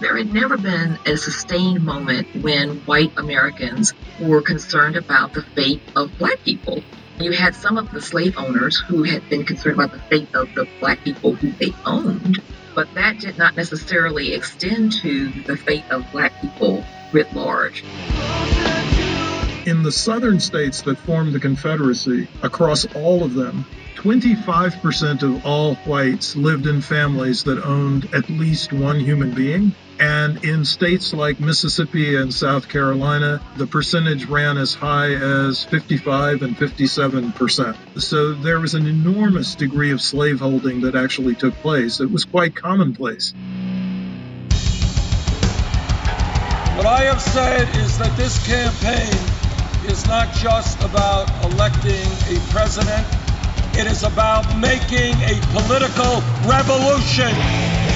There had never been a sustained moment when white Americans were concerned about the fate of black people. You had some of the slave owners who had been concerned about the fate of the black people who they owned, but that did not necessarily extend to the fate of black people writ large. In the southern states that formed the Confederacy, across all of them, 25% of all whites lived in families that owned at least one human being. And in states like Mississippi and South Carolina, the percentage ran as high as 55 and 57 percent. So there was an enormous degree of slaveholding that actually took place. It was quite commonplace. What I have said is that this campaign is not just about electing a president it is about making a political revolution.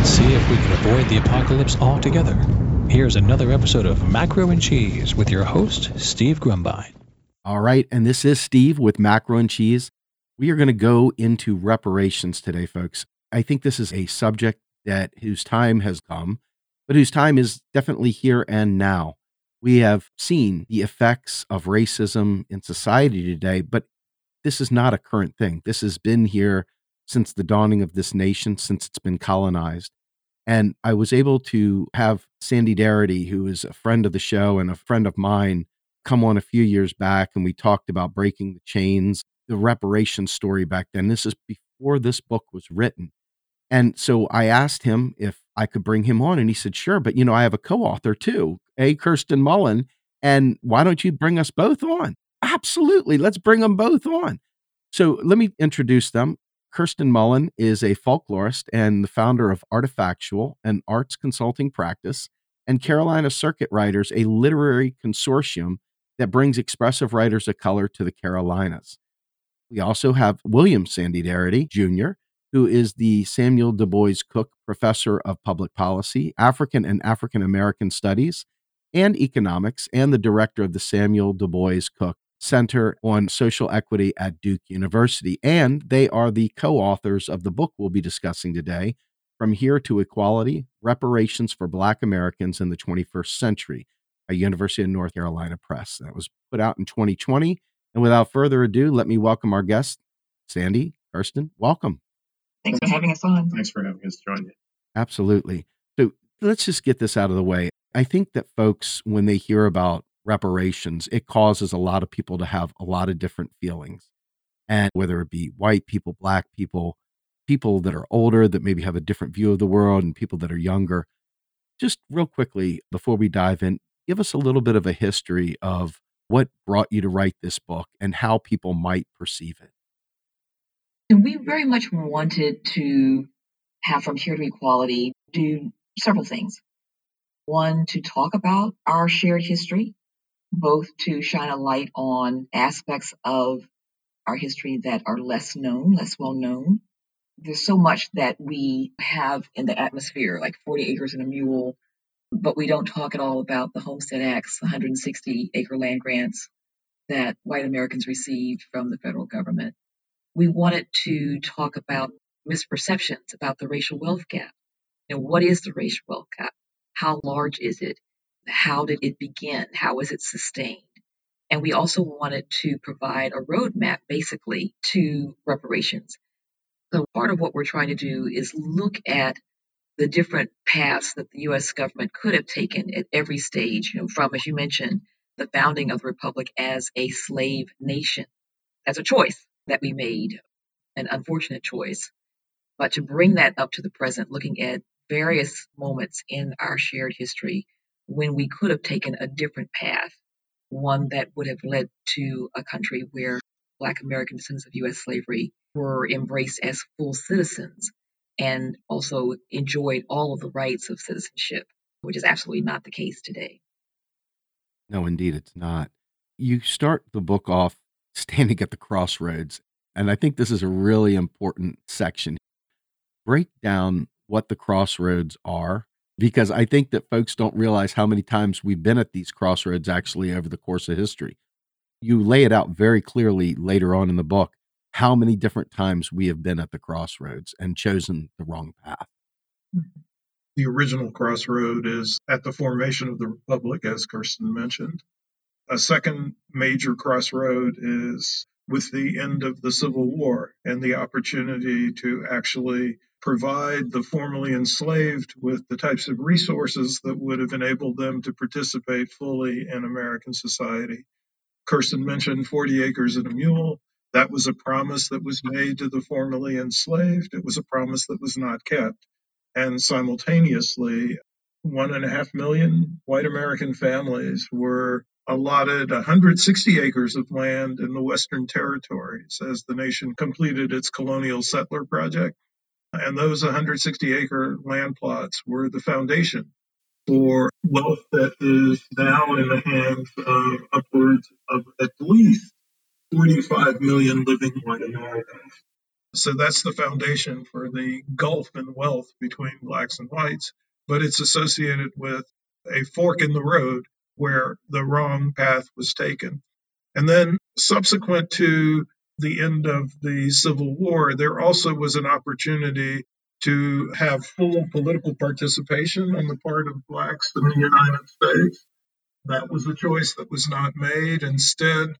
Let's see if we can avoid the apocalypse altogether. Here's another episode of Macro and Cheese with your host, Steve Grumbine. All right, and this is Steve with Macro and Cheese. We are going to go into reparations today, folks. I think this is a subject that whose time has come, but whose time is definitely here and now we have seen the effects of racism in society today, but this is not a current thing. This has been here since the dawning of this nation, since it's been colonized. And I was able to have Sandy Darity, who is a friend of the show and a friend of mine, come on a few years back and we talked about breaking the chains, the reparation story back then. This is before this book was written. And so I asked him if I could bring him on, and he said, sure. But, you know, I have a co author too, A. Kirsten Mullen. And why don't you bring us both on? Absolutely. Let's bring them both on. So let me introduce them. Kirsten Mullen is a folklorist and the founder of Artifactual, an arts consulting practice, and Carolina Circuit Writers, a literary consortium that brings expressive writers of color to the Carolinas. We also have William Sandy Darity Jr., who is the Samuel Du Bois Cook Professor of Public Policy, African and African American Studies, and Economics, and the director of the Samuel Du Bois Cook Center on Social Equity at Duke University. And they are the co authors of the book we'll be discussing today From Here to Equality Reparations for Black Americans in the 21st Century, a University of North Carolina Press. That was put out in 2020. And without further ado, let me welcome our guest, Sandy Kirsten. Welcome. Thanks for having us on. Thanks for having us join. You. Absolutely. So let's just get this out of the way. I think that folks, when they hear about reparations, it causes a lot of people to have a lot of different feelings. And whether it be white people, black people, people that are older that maybe have a different view of the world, and people that are younger. Just real quickly, before we dive in, give us a little bit of a history of what brought you to write this book and how people might perceive it. And we very much wanted to have From Here to Equality do several things. One, to talk about our shared history, both to shine a light on aspects of our history that are less known, less well known. There's so much that we have in the atmosphere, like 40 acres and a mule, but we don't talk at all about the Homestead Acts, 160 acre land grants that white Americans received from the federal government we wanted to talk about misperceptions about the racial wealth gap. Know, what is the racial wealth gap? How large is it? How mm-hmm. did it begin? How was it sustained? And we also wanted to provide a roadmap basically to reparations. So part of what we're trying to do is look at the different paths that the US government could have taken at every stage, you know, from, as you mentioned, the founding of the Republic as a slave nation, as a choice that we made, an unfortunate choice. But to bring that up to the present, looking at various moments in our shared history when we could have taken a different path, one that would have led to a country where Black American descendants of U.S. slavery were embraced as full citizens and also enjoyed all of the rights of citizenship, which is absolutely not the case today. No, indeed, it's not. You start the book off standing at the crossroads, and I think this is a really important section. Break down what the crossroads are because I think that folks don't realize how many times we've been at these crossroads actually over the course of history. You lay it out very clearly later on in the book how many different times we have been at the crossroads and chosen the wrong path. Mm-hmm. The original crossroad is at the formation of the Republic, as Kirsten mentioned. A second major crossroad is with the end of the Civil War and the opportunity to actually provide the formerly enslaved with the types of resources that would have enabled them to participate fully in American society. Kirsten mentioned 40 acres and a mule. That was a promise that was made to the formerly enslaved. It was a promise that was not kept. And simultaneously, one and a half million white American families were allotted 160 acres of land in the Western territories as the nation completed its colonial settler project. And those 160 acre land plots were the foundation for wealth that is now in the hands of upwards of at least 45 million living white Americans. So that's the foundation for the gulf in wealth between blacks and whites, but it's associated with a fork in the road where the wrong path was taken. And then subsequent to the end of the Civil War, there also was an opportunity to have full political participation on the part of blacks in the United States. That was a choice that was not made. Instead,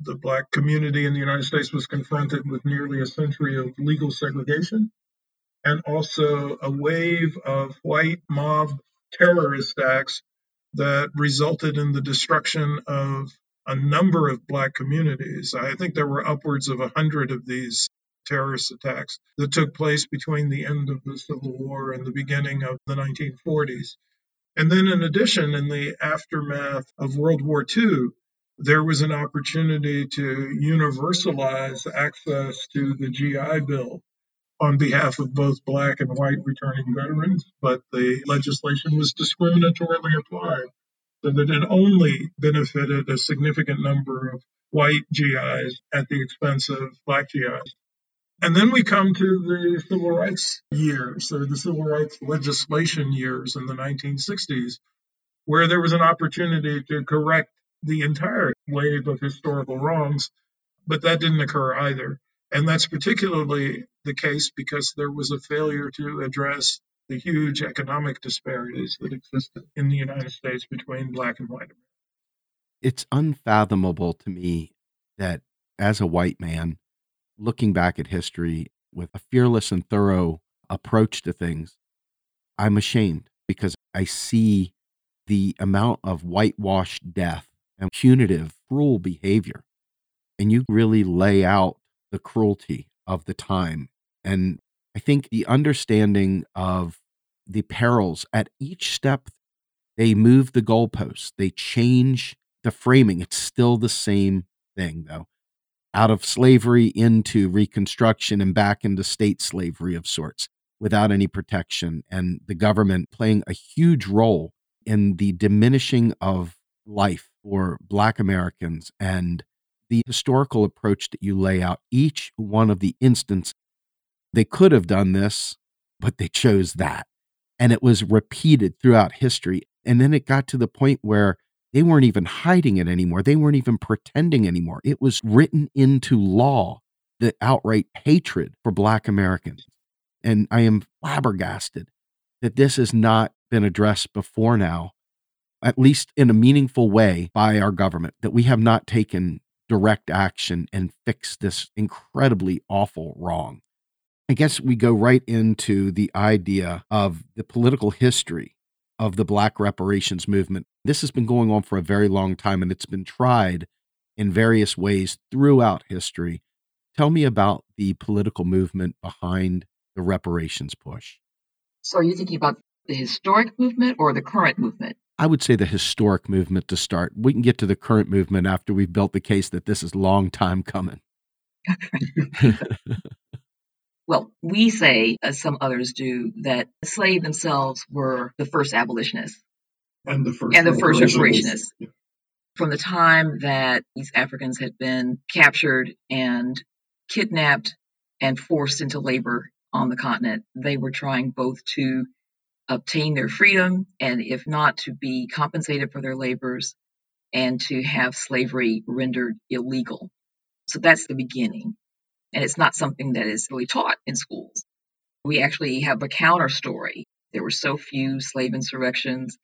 the black community in the United States was confronted with nearly a century of legal segregation and also a wave of white mob terrorist acts that resulted in the destruction of a number of black communities. I think there were upwards of a hundred of these terrorist attacks that took place between the end of the Civil War and the beginning of the 1940s. And then, in addition, in the aftermath of World War II, there was an opportunity to universalize access to the GI Bill on behalf of both black and white returning veterans, but the legislation was discriminatorily applied that it only benefited a significant number of white GIs at the expense of black GIs. And then we come to the civil rights years, or the civil rights legislation years in the 1960s, where there was an opportunity to correct the entire wave of historical wrongs, but that didn't occur either. And that's particularly the case because there was a failure to address the huge economic disparities that existed in the United States between black and white Americans. It's unfathomable to me that as a white man, looking back at history with a fearless and thorough approach to things, I'm ashamed because I see the amount of whitewashed death and punitive, cruel behavior. And you really lay out the cruelty of the time. And I think the understanding of the perils at each step, they move the goalposts, they change the framing. It's still the same thing, though. Out of slavery into Reconstruction and back into state slavery of sorts without any protection, and the government playing a huge role in the diminishing of life for Black Americans and the historical approach that you lay out, each one of the instances, they could have done this, but they chose that. And it was repeated throughout history. And then it got to the point where they weren't even hiding it anymore. They weren't even pretending anymore. It was written into law the outright hatred for Black Americans. And I am flabbergasted that this has not been addressed before now at least in a meaningful way, by our government, that we have not taken direct action and fixed this incredibly awful wrong. I guess we go right into the idea of the political history of the Black reparations movement. This has been going on for a very long time and it's been tried in various ways throughout history. Tell me about the political movement behind the reparations push. So, are you thinking about the historic movement or the current movement? I would say the historic movement to start. We can get to the current movement after we've built the case that this is long time coming. well, we say, as some others do, that the slave themselves were the first abolitionists and the first and the first reparationists. From the time that these Africans had been captured and kidnapped and forced into labor on the continent, they were trying both to obtain their freedom and, if not, to be compensated for their labors and to have slavery rendered illegal. So that's the beginning. And it's not something that is really taught in schools. We actually have a counter story. There were so few slave insurrections,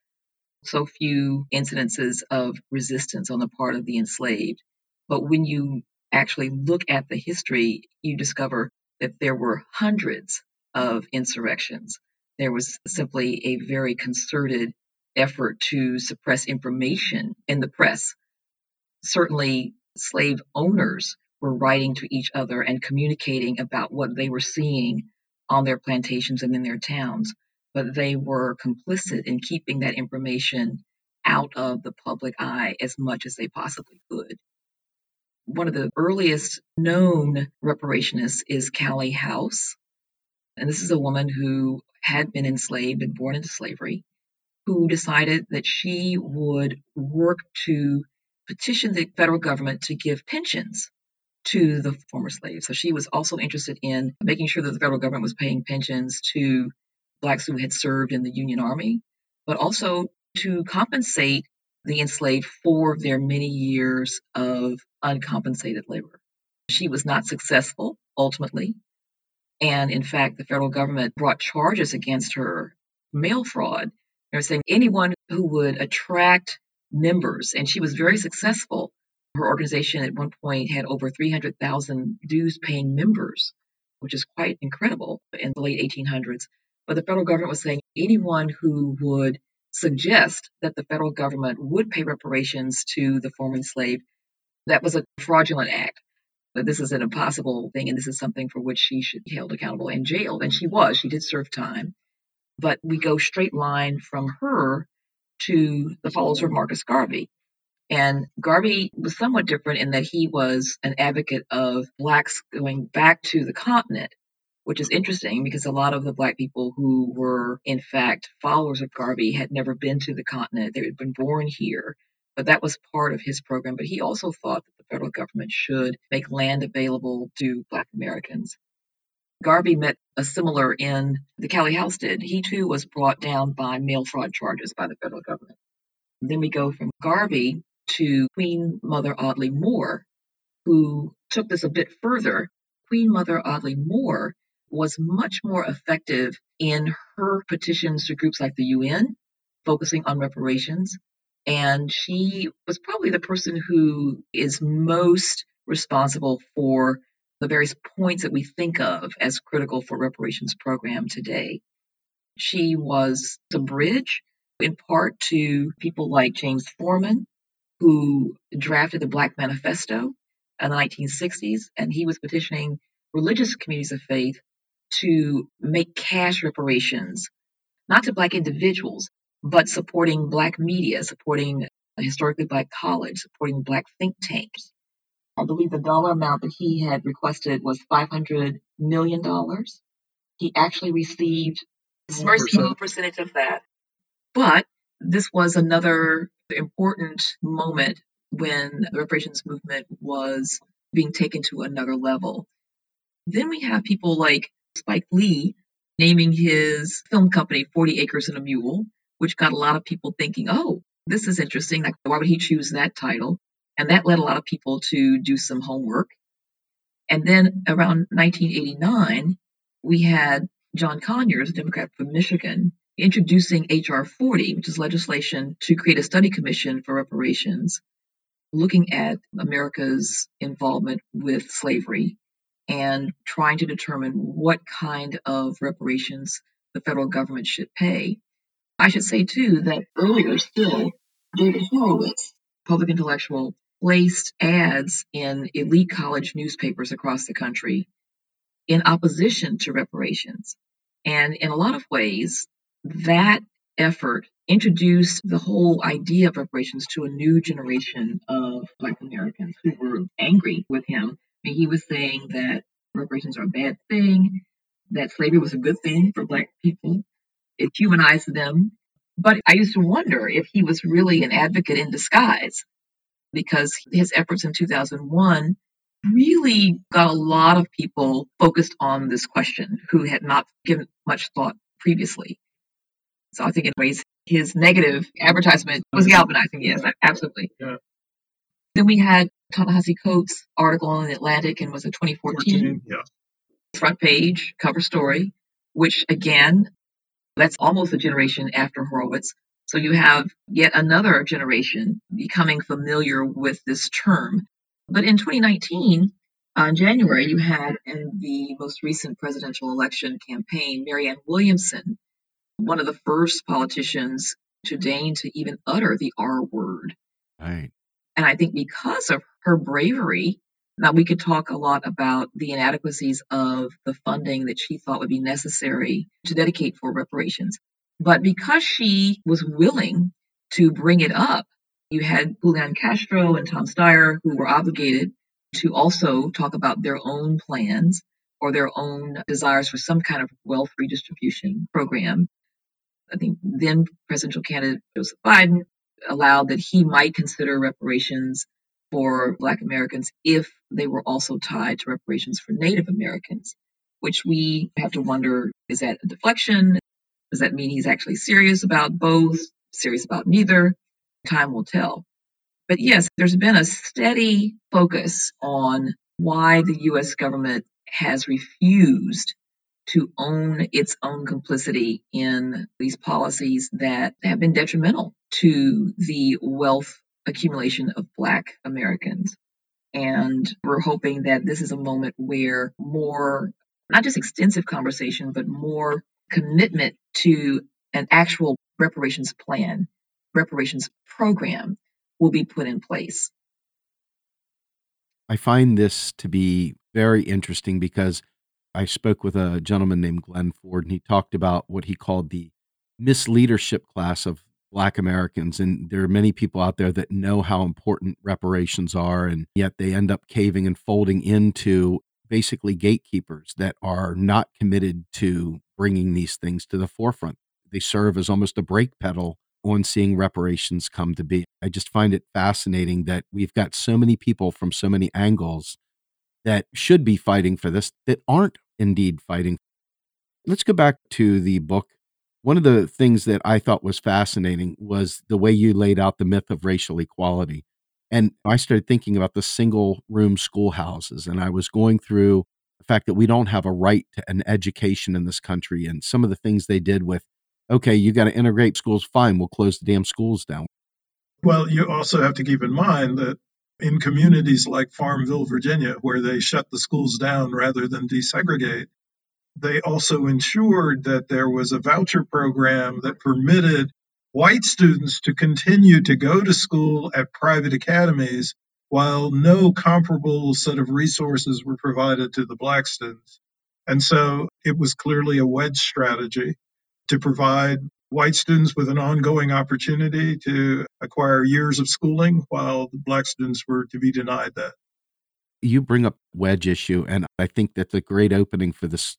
so few incidences of resistance on the part of the enslaved. But when you actually look at the history, you discover that there were hundreds of insurrections. There was simply a very concerted effort to suppress information in the press. Certainly, slave owners were writing to each other and communicating about what they were seeing on their plantations and in their towns, but they were complicit in keeping that information out of the public eye as much as they possibly could. One of the earliest known reparationists is Callie House. And this is a woman who had been enslaved and born into slavery, who decided that she would work to petition the federal government to give pensions to the former slaves. So she was also interested in making sure that the federal government was paying pensions to blacks who had served in the Union Army, but also to compensate the enslaved for their many years of uncompensated labor. She was not successful ultimately. And in fact, the federal government brought charges against her, mail fraud. They were saying anyone who would attract members, and she was very successful her organization at one point had over 300,000 dues paying members, which is quite incredible in the late 1800s. But the federal government was saying anyone who would suggest that the federal government would pay reparations to the former enslaved, that was a fraudulent act. That this is an impossible thing, and this is something for which she should be held accountable and jailed. And she was, she did serve time. But we go straight line from her to the followers of Marcus Garvey. And Garvey was somewhat different in that he was an advocate of blacks going back to the continent, which is interesting because a lot of the black people who were, in fact, followers of Garvey had never been to the continent. They had been born here, but that was part of his program. But he also thought that the federal government should make land available to black Americans. Garvey met a similar in the Callie House did. He too was brought down by mail fraud charges by the federal government. Then we go from Garvey to Queen Mother Audley Moore, who took this a bit further. Queen Mother Audley Moore was much more effective in her petitions to groups like the UN, focusing on reparations. And she was probably the person who is most responsible for the various points that we think of as critical for reparations program today. She was the bridge in part to people like James Forman, who drafted the Black Manifesto in the 1960s, and he was petitioning religious communities of faith to make cash reparations, not to Black individuals, but supporting Black media, supporting a historically Black college, supporting Black think tanks. I believe the dollar amount that he had requested was $500 million. He actually received a very small percentage of that. But this was another important moment when the reparations movement was being taken to another level. Then we have people like Spike Lee naming his film company 40 Acres and a Mule, which got a lot of people thinking, oh, this is interesting. Like, why would he choose that title? And that led a lot of people to do some homework. And then around 1989, we had John Conyers, a Democrat from Michigan, introducing H.R. 40, which is legislation to create a study commission for reparations, looking at America's involvement with slavery and trying to determine what kind of reparations the federal government should pay. I should say, too, that earlier still, David Horowitz, public intellectual, placed ads in elite college newspapers across the country in opposition to reparations. And in a lot of ways, that effort introduced the whole idea of reparations to a new generation of Black Americans who were angry with him He was saying that reparations are a bad thing, that slavery was a good thing for Black people. It humanized them. But I used to wonder if he was really an advocate in disguise because his efforts in 2001 really got a lot of people focused on this question who had not given much thought previously. So I think in ways his negative advertisement was galvanizing. Yes, absolutely. Yeah. Then we had Ta-Nehisi Coates' article in the Atlantic and was it 2014? 14, yeah. Front page cover story, which again, that's almost a generation after Horowitz. So you have yet another generation becoming familiar with this term. But in 2019, on January, you had in the most recent presidential election campaign, Marianne Williamson, one of the first politicians to deign to even utter the R word. Right. And I think because of her bravery, now we could talk a lot about the inadequacies of the funding that she thought would be necessary to dedicate for reparations. But because she was willing to bring it up, you had Julian Castro and Tom Steyer who were obligated to also talk about their own plans or their own desires for some kind of wealth redistribution program. I think then presidential candidate Joseph Biden allowed that he might consider reparations for Black Americans if they were also tied to reparations for Native Americans, which we have to wonder is that a deflection? Does that mean he's actually serious about both, serious about neither? Time will tell. But yes, there's been a steady focus on why the US government has refused to own its own complicity in these policies that have been detrimental to the wealth accumulation of Black Americans. And we're hoping that this is a moment where more, not just extensive conversation, but more commitment to an actual reparations plan, reparations program will be put in place. I find this to be very interesting because I spoke with a gentleman named Glen Ford, and he talked about what he called the misleadership class of Black Americans. And there are many people out there that know how important reparations are, and yet they end up caving and folding into basically gatekeepers that are not committed to bringing these things to the forefront. They serve as almost a brake pedal on seeing reparations come to be. I just find it fascinating that we've got so many people from so many angles that should be fighting for this that aren't indeed fighting. Let's go back to the book. One of the things that I thought was fascinating was the way you laid out the myth of racial equality. And I started thinking about the single room schoolhouses, and I was going through the fact that we don't have a right to an education in this country and some of the things they did with, okay, you got to integrate schools, fine, we'll close the damn schools down. Well, you also have to keep in mind that in communities like Farmville, Virginia, where they shut the schools down rather than desegregate, they also ensured that there was a voucher program that permitted white students to continue to go to school at private academies while no comparable set of resources were provided to the black students. And so it was clearly a wedge strategy to provide white students with an ongoing opportunity to acquire years of schooling while the black students were to be denied that. You bring up wedge issue, and I think that's a great opening for this.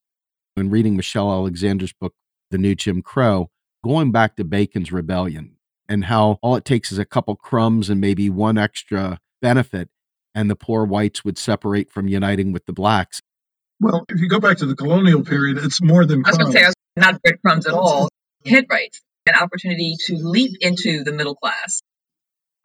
When reading Michelle Alexander's book, The New Jim Crow, going back to Bacon's Rebellion and how all it takes is a couple crumbs and maybe one extra benefit, and the poor whites would separate from uniting with the blacks. Well, if you go back to the colonial period, it's more than I was going crumbs. to say, not breadcrumbs at all. Head rights, an opportunity to leap into the middle class.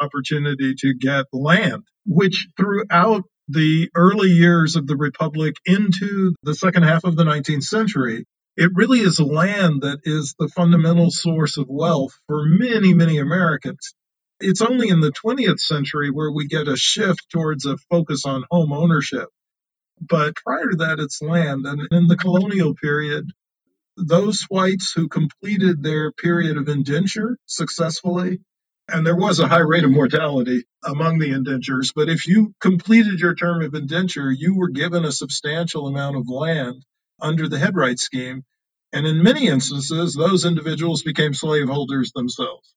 opportunity to get land, which throughout the early years of the Republic into the second half of the 19th century, it really is land that is the fundamental source of wealth for many, many Americans. It's only in the 20th century where we get a shift towards a focus on home ownership. But prior to that, it's land. And in the colonial period, those whites who completed their period of indenture successfully and there was a high rate of mortality among the indentures. But if you completed your term of indenture, you were given a substantial amount of land under the headright scheme. And in many instances, those individuals became slaveholders themselves.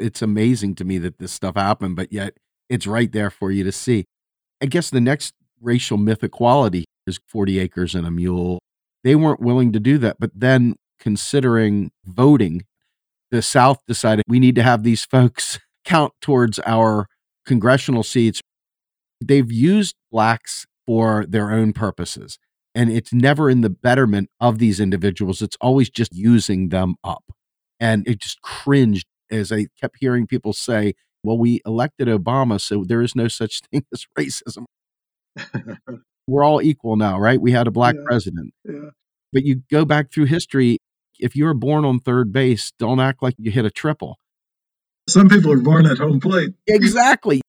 It's amazing to me that this stuff happened, but yet it's right there for you to see. I guess the next racial myth equality is 40 acres and a mule. They weren't willing to do that. But then, considering voting, the South decided we need to have these folks count towards our congressional seats. They've used blacks for their own purposes. And it's never in the betterment of these individuals. It's always just using them up. And it just cringed as I kept hearing people say, well, we elected Obama, so there is no such thing as racism. We're all equal now, right? We had a black Yeah. president. Yeah. But you go back through history, if you were born on third base, don't act like you hit a triple. Some people are born at home plate. Exactly.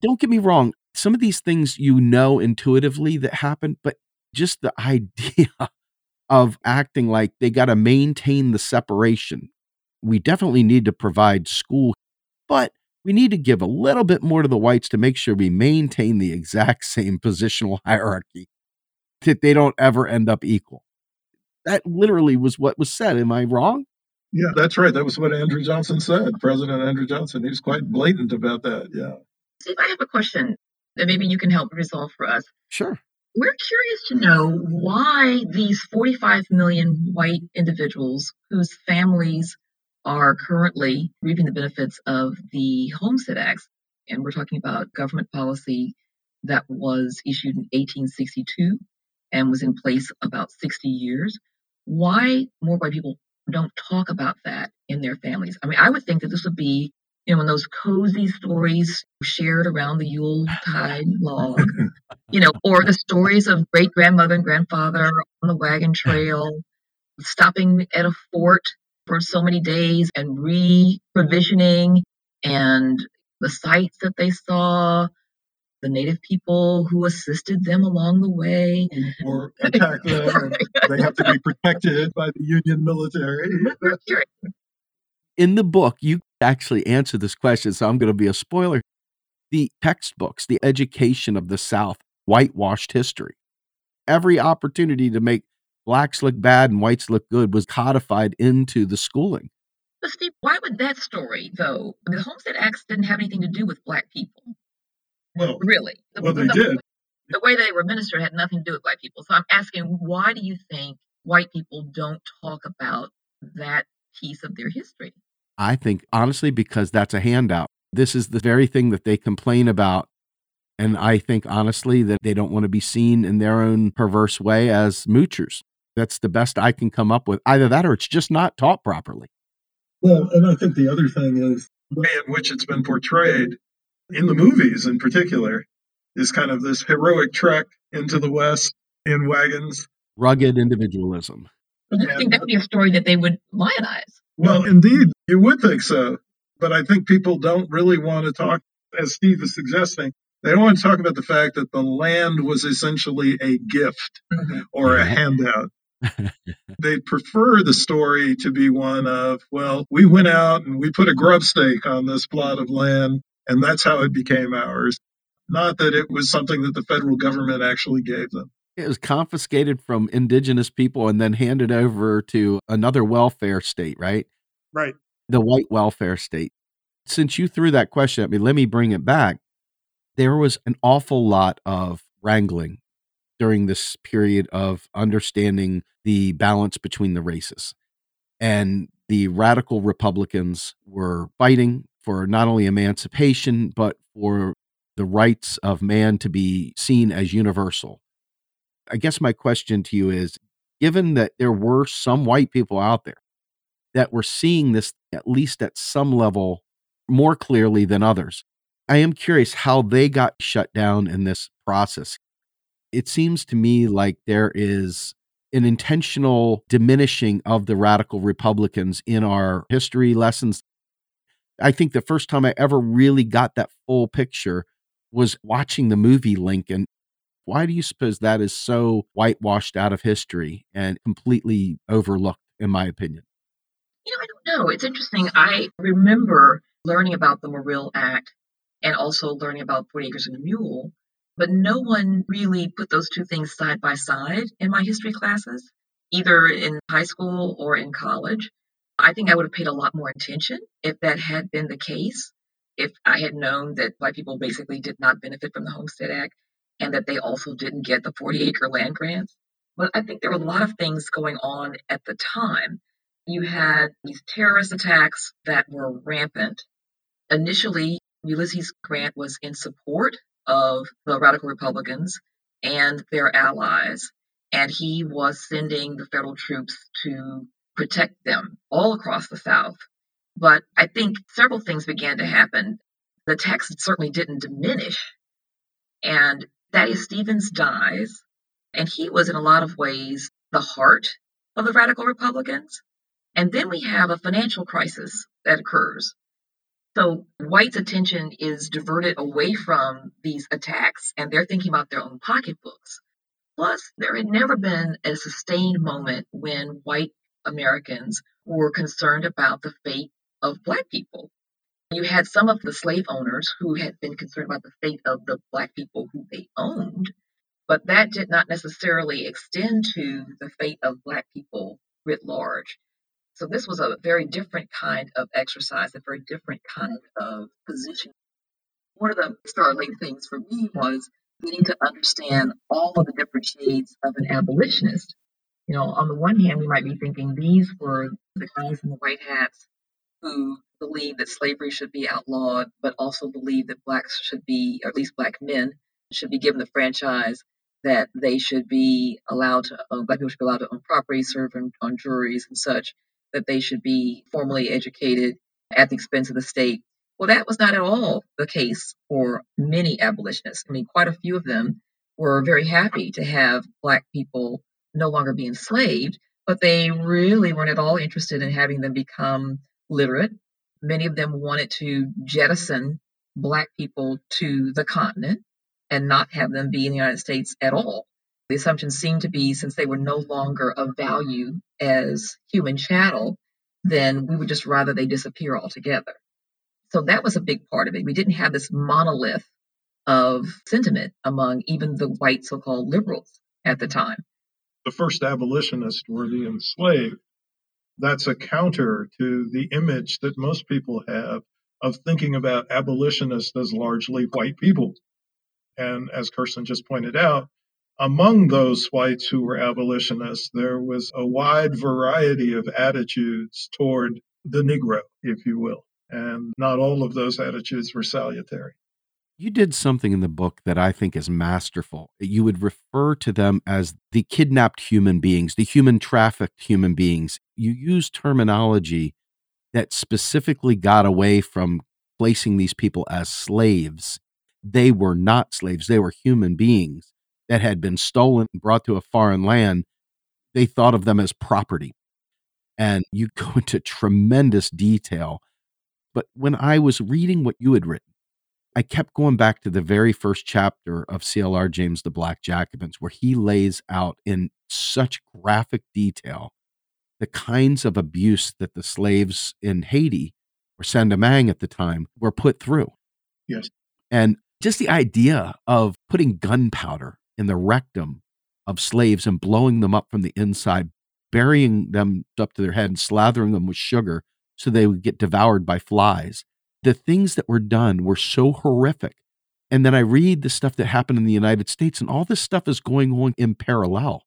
don't get me wrong. Some of these things you know intuitively that happen, but just the idea of acting like they got to maintain the separation. We definitely need to provide school, but we need to give a little bit more to the whites to make sure we maintain the exact same positional hierarchy, that they don't ever end up equal. That literally was what was said. Am I wrong? Yeah, that's right. That was what Andrew Johnson said. President Andrew Johnson. He was quite blatant about that. Yeah. Steve, I have a question that maybe you can help resolve for us. Sure. We're curious to know why these 45 million white individuals whose families are currently reaping the benefits of the Homestead Acts, and we're talking about government policy that was issued in 1862 and was in place about 60 years, why more white people don't talk about that in their families? I mean, I would think that this would be you know, when those cozy stories shared around the Yule tide log, you know, or the stories of great grandmother and grandfather on the wagon trail, stopping at a fort for so many days and re provisioning and the sights that they saw, the native people who assisted them along the way. Or attack them. they have to be protected by the Union military. In the book, you actually answer this question, so I'm going to be a spoiler. The textbooks, the education of the South, whitewashed history. Every opportunity to make blacks look bad and whites look good was codified into the schooling. But Steve, why would that story, though? I mean, the Homestead Acts didn't have anything to do with black people, Well, really. The, well, they the- did. the way they were administered had nothing to do with black people. So I'm asking, why do you think white people don't talk about that piece of their history? I think, honestly, because that's a handout. This is the very thing that they complain about. And I think, honestly, that they don't want to be seen in their own perverse way as moochers. That's the best I can come up with. Either that or it's just not taught properly. Well, and I think the other thing is the way in which it's been portrayed in the movies in particular is kind of this heroic trek into the West in wagons. Rugged individualism. And I think that would be a story that they would lionize. Well, indeed, you would think so. But I think people don't really want to talk, as Steve is suggesting, they don't want to talk about the fact that the land was essentially a gift mm-hmm. or a handout. They prefer the story to be one of, well, we went out and we put a grub stake on this plot of land, and that's how it became ours. Not that it was something that the federal government actually gave them. It was confiscated from indigenous people and then handed over to another welfare state, right? Right. The white welfare state. Since you threw that question at me, let me bring it back. There was an awful lot of wrangling during this period of understanding the balance between the races. And the radical Republicans were fighting for not only emancipation, but for the rights of man to be seen as universal. I guess my question to you is given that there were some white people out there that were seeing this, at least at some level, more clearly than others, I am curious how they got shut down in this process. It seems to me like there is an intentional diminishing of the radical Republicans in our history lessons. I think the first time I ever really got that full picture was watching the movie Lincoln. Why do you suppose that is so whitewashed out of history and completely overlooked, in my opinion? You know, I don't know. It's interesting. I remember learning about the Morrill Act and also learning about 40 Acres and a Mule, but no one really put those two things side by side in my history classes, either in high school or in college. I think I would have paid a lot more attention if that had been the case, if I had known that black people basically did not benefit from the Homestead Act. and that they also didn't get the 40 acre land grants. But I think there were a lot of things going on at the time. You had these terrorist attacks that were rampant. Initially, Ulysses Grant was in support of the radical Republicans and their allies, and he was sending the federal troops to protect them all across the South. But I think several things began to happen. The text certainly didn't diminish. And Thaddeus Stevens dies, and he was in a lot of ways the heart of the radical Republicans. And then we have a financial crisis that occurs. So whites' attention is diverted away from these attacks and they're thinking about their own pocketbooks. Plus, there had never been a sustained moment when white Americans were concerned about the fate of black people. You had some of the slave owners who had been concerned about the fate of the black people who they owned, but that did not necessarily extend to the fate of black people writ large. So this was a very different kind of exercise, a very different kind of position. One of the startling things for me was getting to understand all of the different shades of an abolitionist. You know, on the one hand, we might be thinking these were the guys in the white hats who believed that slavery should be outlawed, but also believed that blacks should be, or at least black men, should be given the franchise, that they should be allowed to own, black people should be allowed to own property, serve on, on juries and such that they should be formally educated at the expense of the state. Well, that was not at all the case for many abolitionists. I mean, quite a few of them were very happy to have Black people no longer be enslaved, but they really weren't at all interested in having them become literate. Many of them wanted to jettison Black people to the continent and not have them be in the United States at all. The assumption seemed to be since they were no longer of value as human chattel, then we would just rather they disappear altogether. So that was a big part of it. We didn't have this monolith of sentiment among even the white so called liberals at the time. The first abolitionists were the enslaved. That's a counter to the image that most people have of thinking about abolitionists as largely white people. And as Kirsten just pointed out, among those whites who were abolitionists, there was a wide variety of attitudes toward the Negro, if you will. And not all of those attitudes were salutary. You did something in the book that I think is masterful. You would refer to them as the kidnapped human beings, the human trafficked human beings. You use terminology that specifically got away from placing these people as slaves. They were not slaves, they were human beings that had been stolen and brought to a foreign land, they thought of them as property. And you go into tremendous detail. But when I was reading what you had written, I kept going back to the very first chapter of CLR James the Black Jacobins, where he lays out in such graphic detail the kinds of abuse that the slaves in Haiti or Saint Domingue at the time were put through. Yes. And just the idea of putting gunpowder in the rectum of slaves and blowing them up from the inside, burying them up to their head and slathering them with sugar so they would get devoured by flies. The things that were done were so horrific. And then I read the stuff that happened in the United States, and all this stuff is going on in parallel.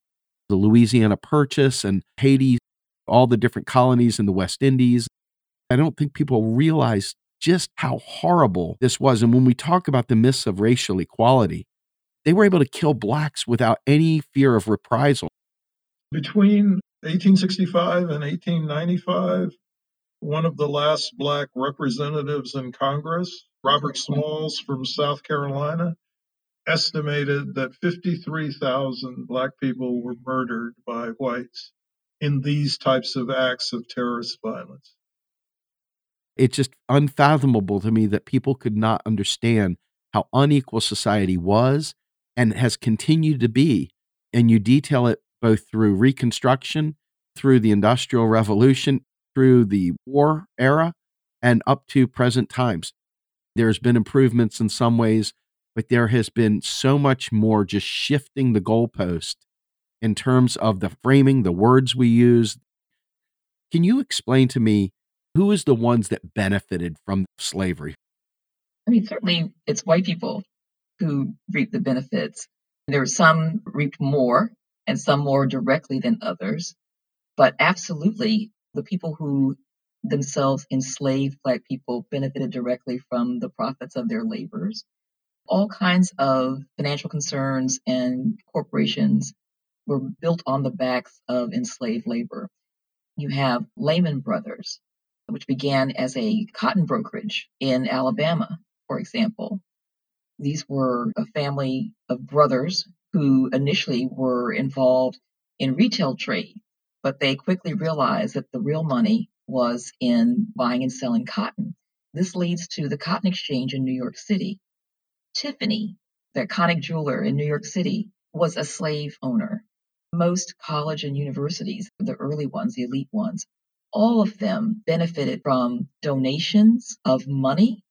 The Louisiana Purchase and Haiti, all the different colonies in the West Indies. I don't think people realize just how horrible this was. And when we talk about the myths of racial equality, they were able to kill blacks without any fear of reprisal. Between 1865 and 1895, one of the last black representatives in Congress, Robert mm-hmm. Smalls from South Carolina, estimated that 53,000 black people were murdered by whites in these types of acts of terrorist violence. It's just unfathomable to me that people could not understand how unequal society was and has continued to be. And you detail it both through Reconstruction, through the Industrial Revolution, through the war era, and up to present times. There's been improvements in some ways, but there has been so much more just shifting the goalpost in terms of the framing, the words we use. Can you explain to me who is the ones that benefited from slavery? I mean, certainly it's white people who reaped the benefits. There were some reaped more and some more directly than others. But absolutely, the people who themselves enslaved Black people benefited directly from the profits of their labors. All kinds of financial concerns and corporations were built on the backs of enslaved labor. You have Lehman Brothers, which began as a cotton brokerage in Alabama, for example. These were a family of brothers who initially were involved in retail trade, but they quickly realized that the real money was in buying and selling cotton. This leads to the Cotton Exchange in New York City. Tiffany, the iconic jeweler in New York City, was a slave owner. Most college and universities, the early ones, the elite ones, all of them benefited from donations of money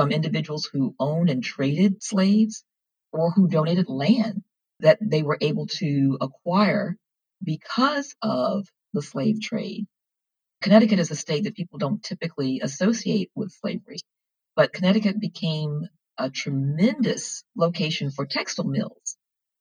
from individuals who owned and traded slaves or who donated land that they were able to acquire because of the slave trade. Connecticut is a state that people don't typically associate with slavery, but Connecticut became a tremendous location for textile mills.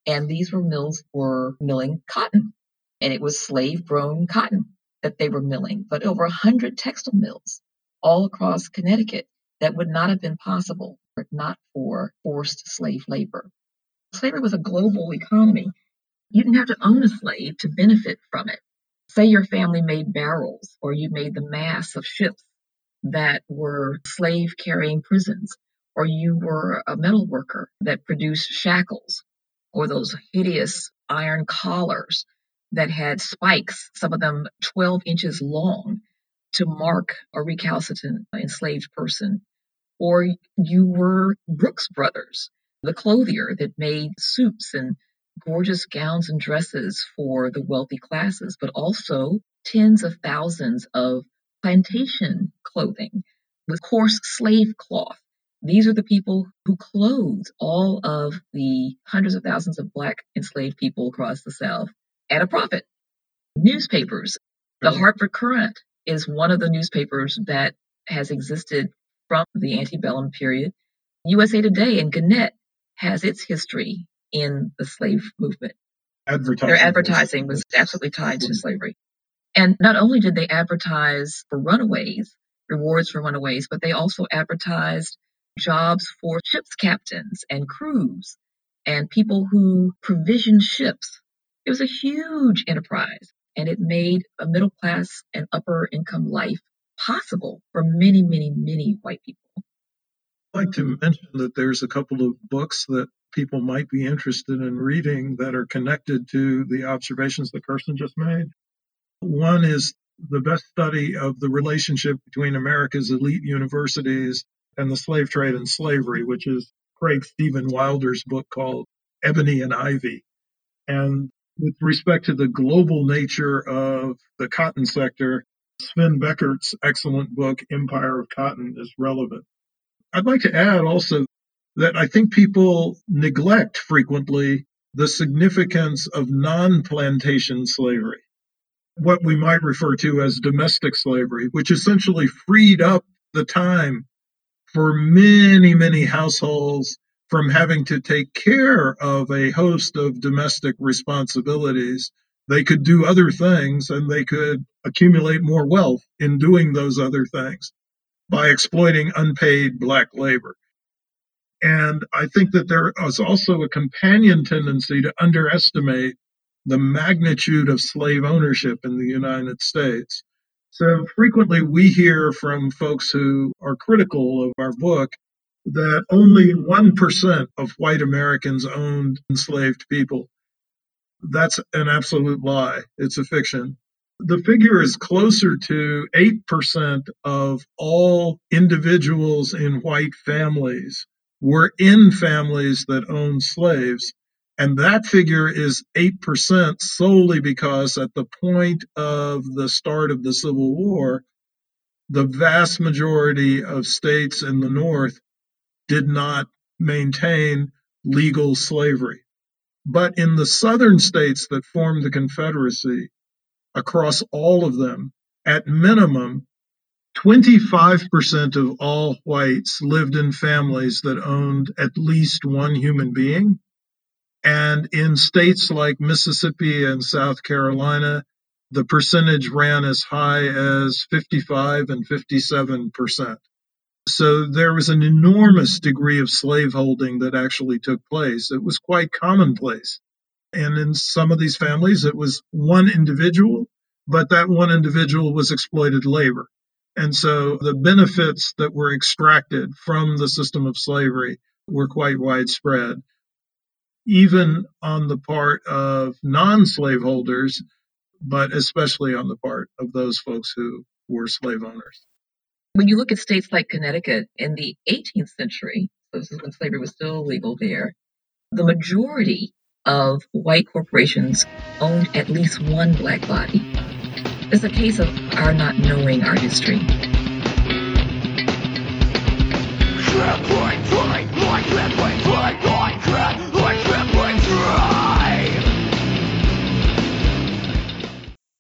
And these were mills for milling cotton, and it was slave grown cotton that they were milling, but over a hundred textile mills all across Connecticut that would not have been possible were it not for forced slave labor. Slavery was a global economy. You didn't have to own a slave to benefit from it. Say your family made barrels or you made the masts of ships that were slave carrying prisons, or you were a metal worker that produced shackles or those hideous iron collars that had spikes, some of them 12 inches long, to mark a recalcitrant enslaved person. Or you were Brooks Brothers, the clothier that made suits and gorgeous gowns and dresses for the wealthy classes, but also tens of thousands of plantation clothing with coarse slave cloth. These are the people who clothed all of the hundreds of thousands of black enslaved people across the South at a profit. Newspapers. The Hartford Courant is one of the newspapers that has existed from the antebellum period. USA Today and Gannett has its history in the slave movement. Advertising. Their advertising was absolutely tied to slavery. And not only did they advertise for runaways, rewards for runaways, but they also advertised jobs for ship's captains and crews and people who provisioned ships. It was a huge enterprise and it made a middle class and upper income life possible for many, many, many white people. I'd like to mention that there's a couple of books that people might be interested in reading that are connected to the observations that Kirsten just made. One is the best study of the relationship between America's elite universities and the slave trade and slavery, which is Craig Steven Wilder's book called Ebony and Ivy. And with respect to the global nature of the cotton sector, Sven Beckert's excellent book, Empire of Cotton, is relevant. I'd like to add also that I think people neglect frequently the significance of non plantation slavery, what we might refer to as domestic slavery, which essentially freed up the time for many, many households from having to take care of a host of domestic responsibilities. They could do other things and they could accumulate more wealth in doing those other things by exploiting unpaid black labor. And I think that there is also a companion tendency to underestimate the magnitude of slave ownership in the United States. So frequently we hear from folks who are critical of our book that only 1% of white Americans owned enslaved people. That's an absolute lie. It's a fiction. The figure is closer to 8% of all individuals in white families were in families that owned slaves. And that figure is 8% solely because at the point of the start of the Civil War, the vast majority of states in the North did not maintain legal slavery. But in the southern states that formed the Confederacy, across all of them, at minimum, 25% of all whites lived in families that owned at least one human being. And in states like Mississippi and South Carolina, the percentage ran as high as 55 and 57 percent. So there was an enormous degree of slaveholding that actually took place. It was quite commonplace. And in some of these families, it was one individual, but that one individual was exploited labor. And so the benefits that were extracted from the system of slavery were quite widespread. Even on the part of non slaveholders, but especially on the part of those folks who were slave owners. When you look at states like Connecticut in the 18th century, this is when slavery was still legal there, the majority of white corporations owned at least one black body. It's a case of our not knowing our history.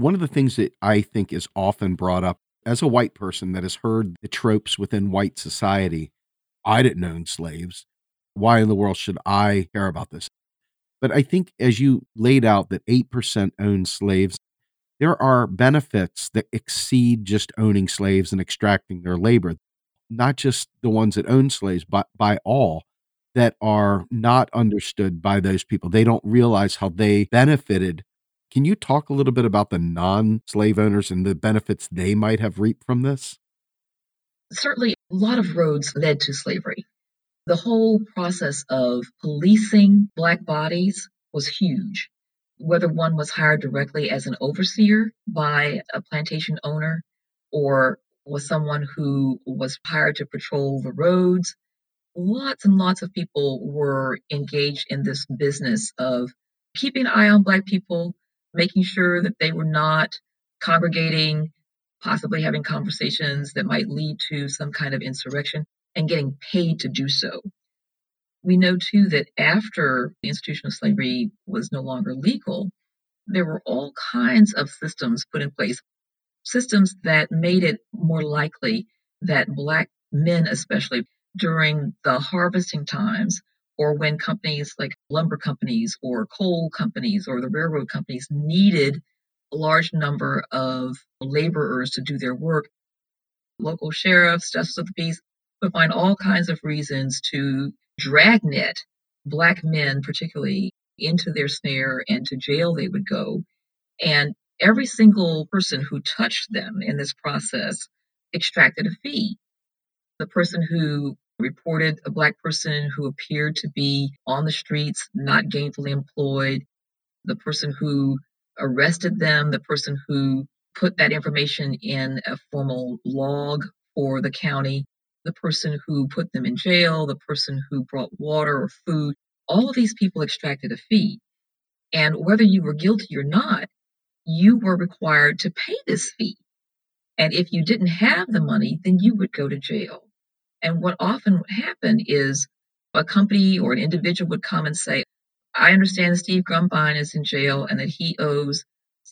One of the things that I think is often brought up as a white person that has heard the tropes within white society I didn't own slaves. Why in the world should I care about this? But I think as you laid out that 8% own slaves, there are benefits that exceed just owning slaves and extracting their labor, not just the ones that own slaves, but by all that are not understood by those people. They don't realize how they benefited. Can you talk a little bit about the non slave owners and the benefits they might have reaped from this? Certainly, a lot of roads led to slavery. The whole process of policing Black bodies was huge. Whether one was hired directly as an overseer by a plantation owner or was someone who was hired to patrol the roads, lots and lots of people were engaged in this business of keeping an eye on Black people, making sure that they were not congregating, possibly having conversations that might lead to some kind of insurrection and getting paid to do so. We know too that after the institution of slavery was no longer legal, there were all kinds of systems put in place, systems that made it more likely that Black men, especially during the harvesting times, or when companies like lumber companies or coal companies or the railroad companies needed a large number of laborers to do their work, local sheriffs, justice of the peace, would find all kinds of reasons to dragnet black men, particularly, into their snare and to jail they would go. And every single person who touched them in this process extracted a fee. The person who reported a black person who appeared to be on the streets, not gainfully employed, the person who arrested them, the person who put that information in a formal log for the county, the person who put them in jail, the person who brought water or food, all of these people extracted a fee. And whether you were guilty or not, you were required to pay this fee. And if you didn't have the money, then you would go to jail. And what often happened is a company or an individual would come and say, I understand Steve Grumbine is in jail and that he owes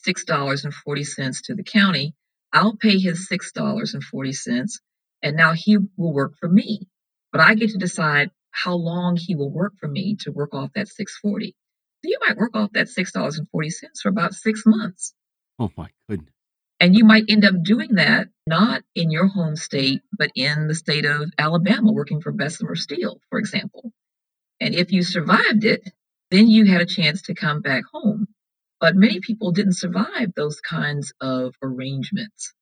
$6.40 to the county. I'll pay his $6.40 and now he will work for me. But I get to decide how long he will work for me to work off that 640. So you might work off that $6.40 for about six months. Oh my goodness. And you might end up doing that not in your home state, but in the state of Alabama, working for Bessemer Steel, for example. And if you survived it, then you had a chance to come back home. But many people didn't survive those kinds of arrangements.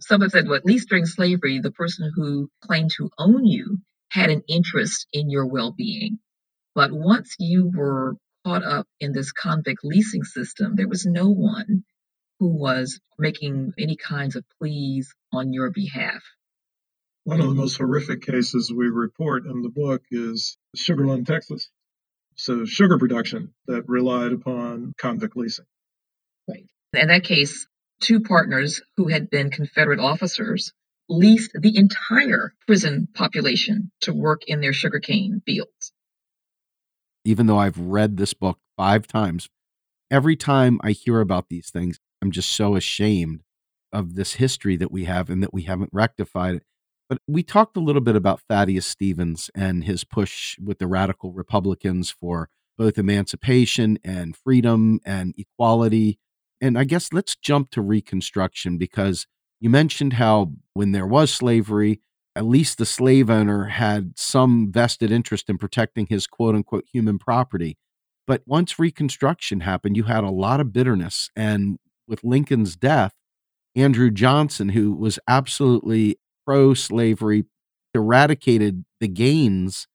Some have said, well, at least during slavery, the person who claimed to own you had an interest in your well being. But once you were caught up in this convict leasing system, there was no one who was making any kinds of pleas on your behalf. One of the most horrific cases we report in the book is Sugar Land, Texas. So, sugar production that relied upon convict leasing. Right. In that case, two partners who had been Confederate officers leased the entire prison population to work in their sugarcane fields. Even though I've read this book five times, every time I hear about these things, I'm just so ashamed of this history that we have and that we haven't rectified it. But we talked a little bit about Thaddeus Stevens and his push with the radical Republicans for both emancipation and freedom and equality and I guess let's jump to Reconstruction because you mentioned how when there was slavery, at least the slave owner had some vested interest in protecting his quote unquote human property. But once Reconstruction happened, you had a lot of bitterness. And with Lincoln's death, Andrew Johnson, who was absolutely pro slavery, eradicated the gains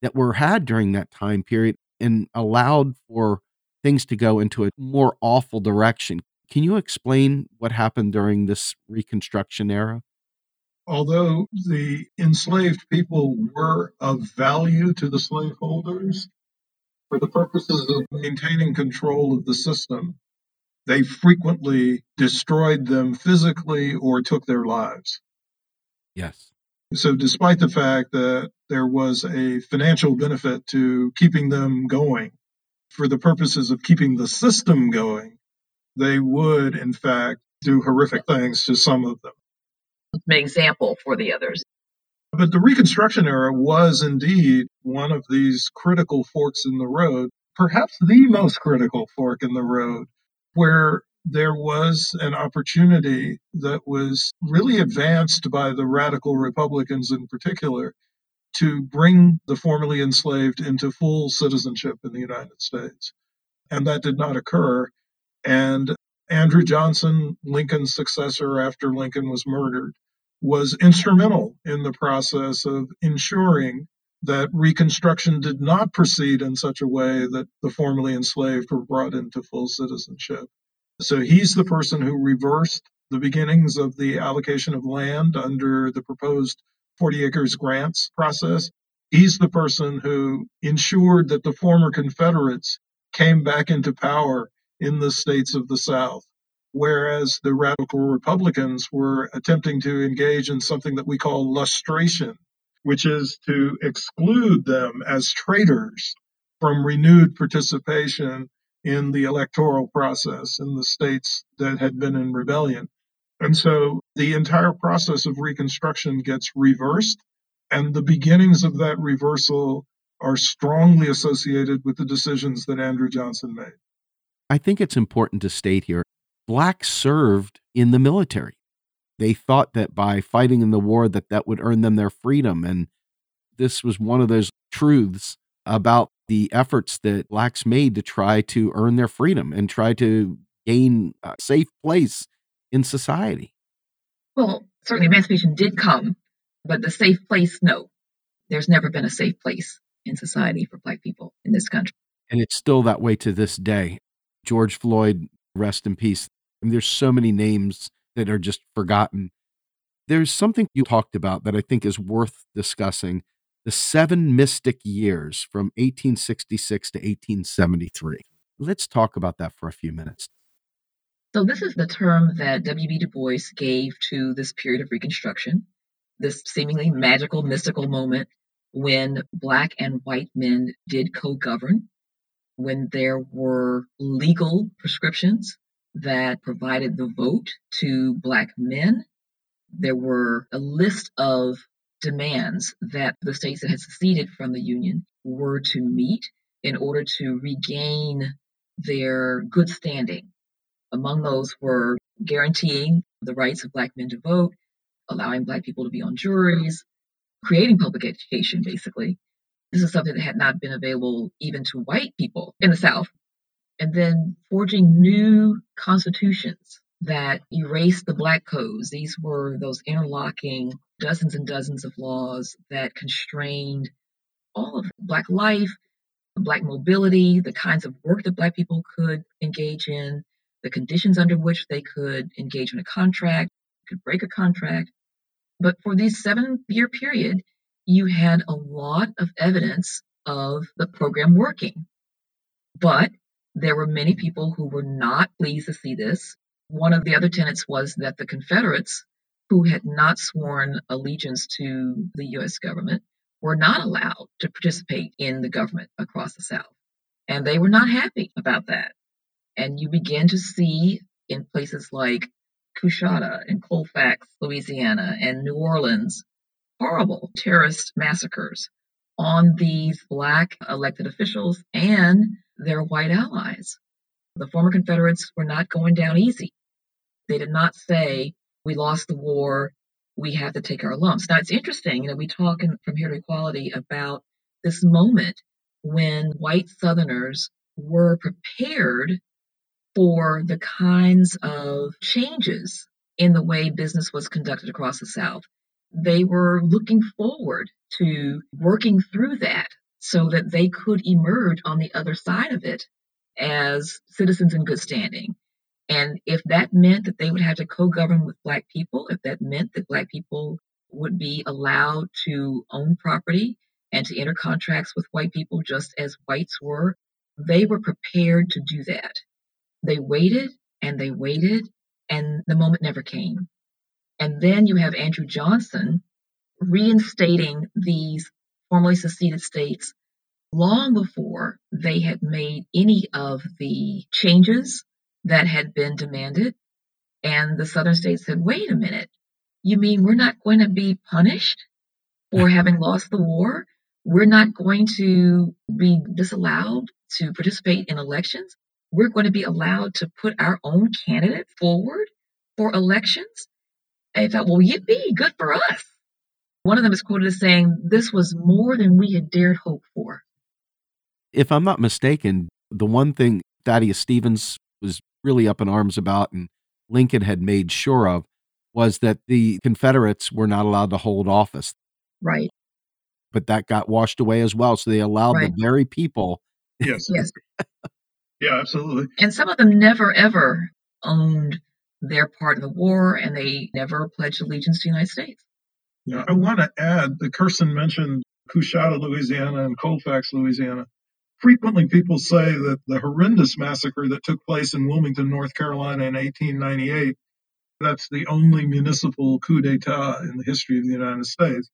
that were had during that time period and allowed for things to go into a more awful direction. Can you explain what happened during this Reconstruction era? Although the enslaved people were of value to the slaveholders, for the purposes of maintaining control of the system, they frequently destroyed them physically or took their lives. Yes. So, despite the fact that there was a financial benefit to keeping them going, for the purposes of keeping the system going, they would, in fact, do horrific things to some of them. An example for the others. But the Reconstruction era was indeed one of these critical forks in the road, perhaps the most critical fork in the road, where there was an opportunity that was really advanced by the radical Republicans in particular to bring the formerly enslaved into full citizenship in the United States. And that did not occur. And Andrew Johnson, Lincoln's successor after Lincoln was murdered, was instrumental in the process of ensuring that Reconstruction did not proceed in such a way that the formerly enslaved were brought into full citizenship. So he's the person who reversed the beginnings of the allocation of land under the proposed 40 acres grants process. He's the person who ensured that the former Confederates came back into power in the states of the South, whereas the radical Republicans were attempting to engage in something that we call lustration, which is to exclude them as traitors from renewed participation in the electoral process in the states that had been in rebellion. And so the entire process of Reconstruction gets reversed, and the beginnings of that reversal are strongly associated with the decisions that Andrew Johnson made. I think it's important to state here blacks served in the military. They thought that by fighting in the war that that would earn them their freedom and this was one of those truths about the efforts that blacks made to try to earn their freedom and try to gain a safe place in society? Well, certainly emancipation did come, but the safe place, no. There's never been a safe place in society for Black people in this country. And it's still that way to this day. George Floyd, rest in peace. I mean, there's so many names that are just forgotten. There's something you talked about that I think is worth discussing the seven mystic years from 1866 to 1873. Let's talk about that for a few minutes. So, this is the term that W.B. Du Bois gave to this period of Reconstruction, this seemingly magical, mystical moment when Black and white men did co govern, when there were legal prescriptions that provided the vote to Black men. There were a list of demands that the states that had seceded from the Union were to meet in order to regain their good standing among those were guaranteeing the rights of Black men to vote, allowing Black people to be on juries, creating public education, basically. This is something that had not been available even to white people in the South. And then forging new constitutions that erased the black codes. These were those interlocking dozens and dozens of laws that constrained all of black life, black mobility, the kinds of work that black people could engage in, the conditions under which they could engage in a contract, could break a contract. But for this seven year period, you had a lot of evidence of the program working. But there were many people who were not pleased to see this. One of the other tenets was that the Confederates, who had not sworn allegiance to the US government, were not allowed to participate in the government across the South. And they were not happy about that. And you begin to see in places like Coushatta and Colfax, Louisiana, and New Orleans, horrible terrorist massacres on these Black elected officials and their white allies. The former Confederates were not going down easy. They did not say, we lost the war, we have to take our lumps. Now, it's interesting, you know, we talk in, from here to equality about this moment when white Southerners were prepared for the kinds of changes in the way business was conducted across the South. They were looking forward to working through that so that they could emerge on the other side of it as citizens in good standing. And if that meant that they would have to co govern with Black people, if that meant that Black people would be allowed to own property and to enter contracts with white people just as whites were, they were prepared to do that. They waited and they waited, and the moment never came. And then you have Andrew Johnson reinstating these formerly seceded states long before they had made any of the changes that had been demanded. And the southern states said, wait a minute, you mean we're not going to be punished for having lost the war? We're not going to be disallowed to participate in elections. We're going to be allowed to put our own candidate forward for elections. I thought, well, yippee, good for us. One of them is quoted as saying, This was more than we had dared hope for. If I'm not mistaken, the one thing Thaddeus Stevens was really up in arms about and Lincoln had made sure of was that the Confederates were not allowed to hold office. Right. But that got washed away as well. So they allowed right. the very people. Yes. yes. yeah, absolutely. And some of them never, ever owned their part in the war and they never pledged allegiance to the United States. Yeah, I want to add that Kirsten mentioned Coushatta, Louisiana, and Colfax, Louisiana. Frequently, people say that the horrendous massacre that took place in Wilmington, North Carolina in 1898, that's the only municipal coup d'etat in the history of the United States.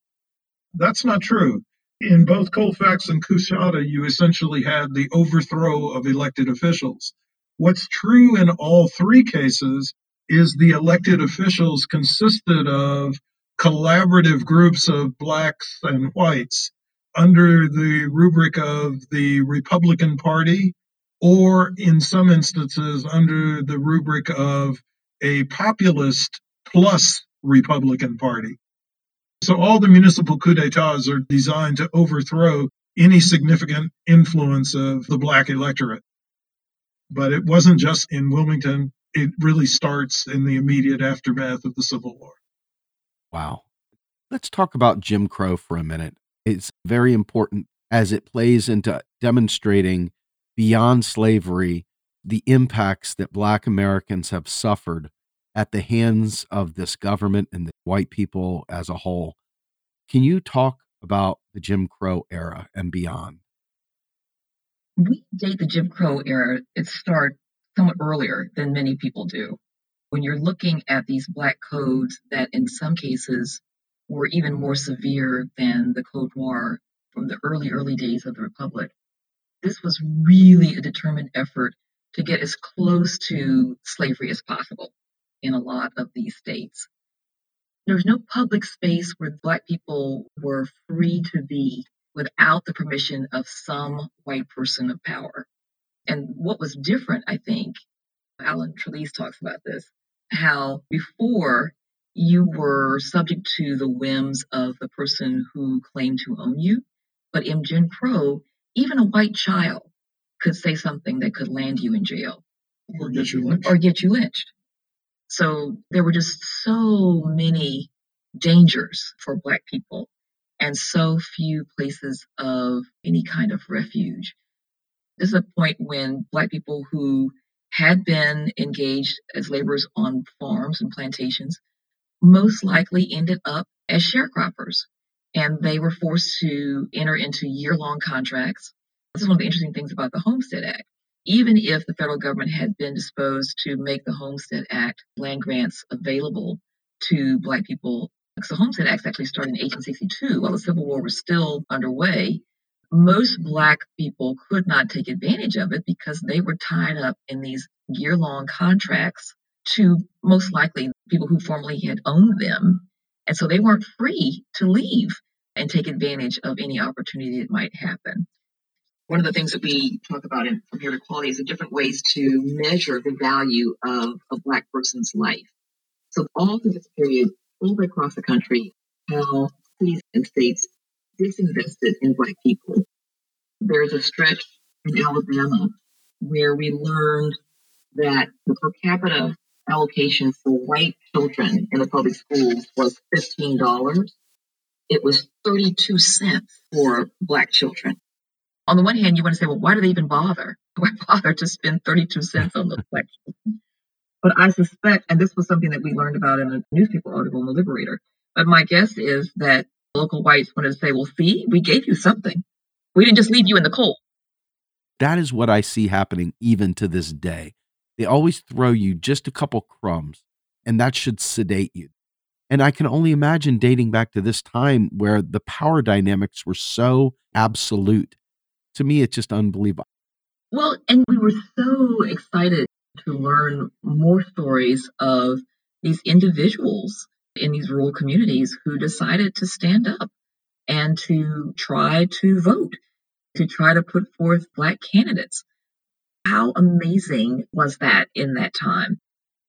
That's not true. In both Colfax and Coushatta, you essentially had the overthrow of elected officials. What's true in all three cases is the elected officials consisted of collaborative groups of blacks and whites under the rubric of the Republican Party, or in some instances under the rubric of a populist plus Republican Party. So all the municipal coups d'etats are designed to overthrow any significant influence of the black electorate. But it wasn't just in Wilmington, it really starts in the immediate aftermath of the Civil War. Wow. Let's talk about Jim Crow for a minute. It's very important as it plays into demonstrating beyond slavery the impacts that Black Americans have suffered at the hands of this government and the white people as a whole. Can you talk about the Jim Crow era and beyond? We date the Jim Crow era. It started somewhat earlier than many people do. When you're looking at these Black codes that, in some cases, were even more severe than the Code Noir from the early, early days of the Republic. This was really a determined effort to get as close to slavery as possible in a lot of these states. There was no public space where Black people were free to be without the permission of some white person of power. And what was different, I think, Allen Trelease talks about this, how before you were subject to the whims of the person who claimed to own you. But in Jim Crow, even a white child could say something that could land you in jail or get you lynched. or get you lynched. So there were just so many dangers for Black people and so few places of any kind of refuge. This is a point when Black people who had been engaged as laborers on farms and plantations most likely ended up as sharecroppers. And they were forced to enter into year long contracts. This is one of the interesting things about the Homestead Act. Even if the federal government had been disposed to make the Homestead Act land grants available to Black people, because the Homestead Act actually started in 1862 while the Civil War was still underway. Most Black people could not take advantage of it because they were tied up in these year long contracts to most likely people who formerly had owned them. And so they weren't free to leave and take advantage of any opportunity that might happen. One of the things that we talk about in From Here to Equality is the different ways to measure the value of a Black person's life. So, all through this period, all across the country, how cities and states disinvested in Black people. There's a stretch in Alabama where we learned that the per capita allocation for white children in the public schools was $15. It was 32 cents for black children. On the one hand, you want to say, well, why do they even bother? Why bother to spend 32 cents on those black children? But I suspect, and this was something that we learned about in a newspaper article in the Liberator, but my guess is that local whites wanted to say, well, see, we gave you something. We didn't just leave you in the cold. That is what I see happening even to this day. They always throw you just a couple crumbs, and that should sedate you. And I can only imagine dating back to this time where the power dynamics were so absolute. To me, it's just unbelievable. Well, and we were so excited to learn more stories of these individuals in these rural communities who decided to stand up and to try to vote, to try to put forth Black candidates. How amazing was that in that time?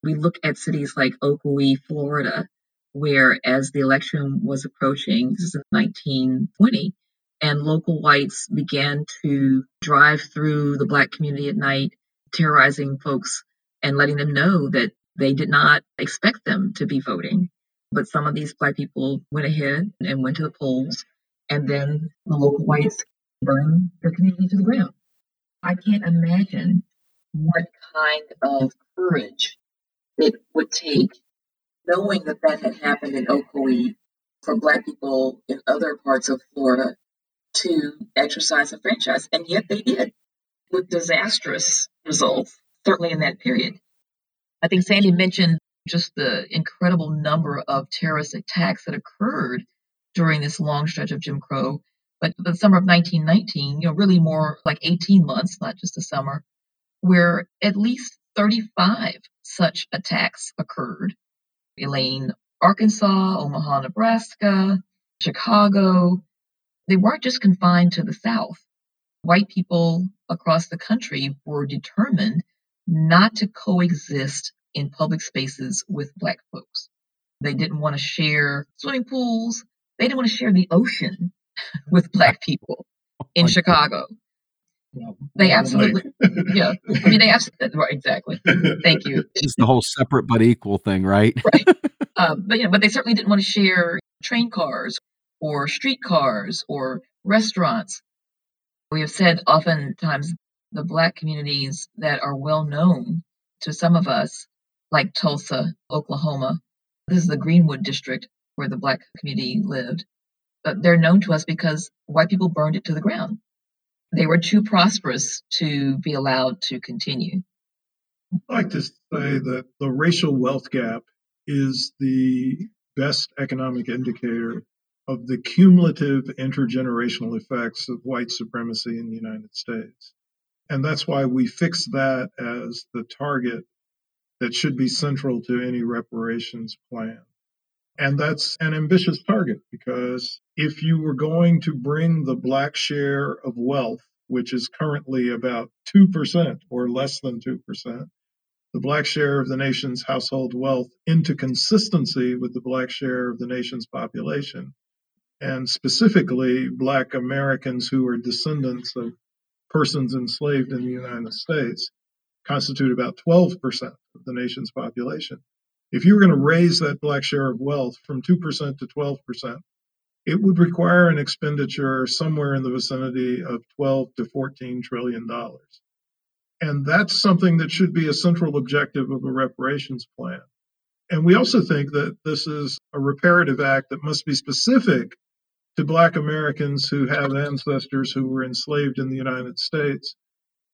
We look at cities like Ocoee, Florida, where as the election was approaching, this is in 1920, and local whites began to drive through the black community at night, terrorizing folks and letting them know that they did not expect them to be voting. But some of these black people went ahead and went to the polls, and then the local whites burned their community to the ground. I can't imagine what kind of courage it would take, knowing that that had happened in Ocoee for Black people in other parts of Florida to exercise a franchise. And yet they did with disastrous results, certainly in that period. I think Sandy mentioned just the incredible number of terrorist attacks that occurred during this long stretch of Jim Crow. But the summer of 1919, you know, really more like 18 months, not just a summer, where at least 35 such attacks occurred. Elaine, Arkansas, Omaha, Nebraska, Chicago. They weren't just confined to the South. White people across the country were determined not to coexist in public spaces with Black folks. They didn't want to share swimming pools. They didn't want to share the ocean with Black people in Chicago. They absolutely, yeah. I mean, they absolutely, right, exactly. Thank you. It's the whole separate but equal thing, right? right. Um, but, you know, but they certainly didn't want to share train cars or street cars or restaurants. We have said oftentimes the Black communities that are well known to some of us, like Tulsa, Oklahoma, this is the Greenwood district where the Black community lived. But they're known to us because white people burned it to the ground. They were too prosperous to be allowed to continue. I'd like to say that the racial wealth gap is the best economic indicator of the cumulative intergenerational effects of white supremacy in the United States. And that's why we fix that as the target that should be central to any reparations plan. And that's an ambitious target because if you were going to bring the black share of wealth, which is currently about 2% or less than 2%, the black share of the nation's household wealth into consistency with the black share of the nation's population, and specifically black Americans who are descendants of persons enslaved in the United States constitute about 12% of the nation's population. If you were going to raise that black share of wealth from 2% to 12%, it would require an expenditure somewhere in the vicinity of 12 to 14 trillion dollars. And that's something that should be a central objective of a reparations plan. And we also think that this is a reparative act that must be specific to Black Americans who have ancestors who were enslaved in the United States,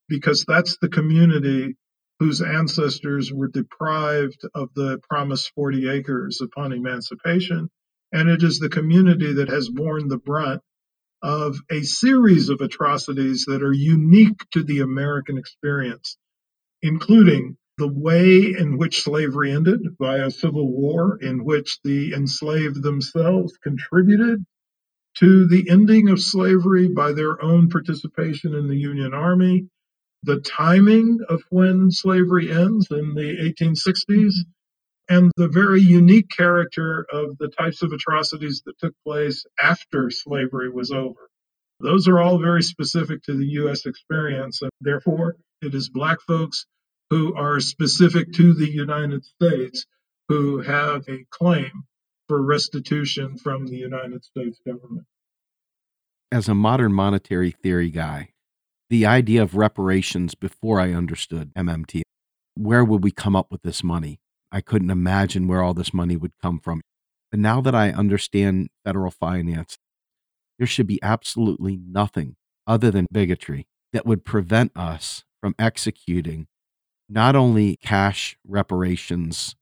because that's the community whose ancestors were deprived of the promised 40 acres upon emancipation. And it is the community that has borne the brunt of a series of atrocities that are unique to the American experience, including the way in which slavery ended by a civil war in which the enslaved themselves contributed to the ending of slavery by their own participation in the Union Army, the timing of when slavery ends in the 1860s, and the very unique character of the types of atrocities that took place after slavery was over. Those are all very specific to the U.S. experience, and therefore it is Black folks who are specific to the United States who have a claim for restitution from the United States government. As a modern monetary theory guy, the idea of reparations before I understood MMT, where would we come up with this money? I couldn't imagine where all this money would come from. But now that I understand federal finance, there should be absolutely nothing other than bigotry that would prevent us from executing not only cash reparations,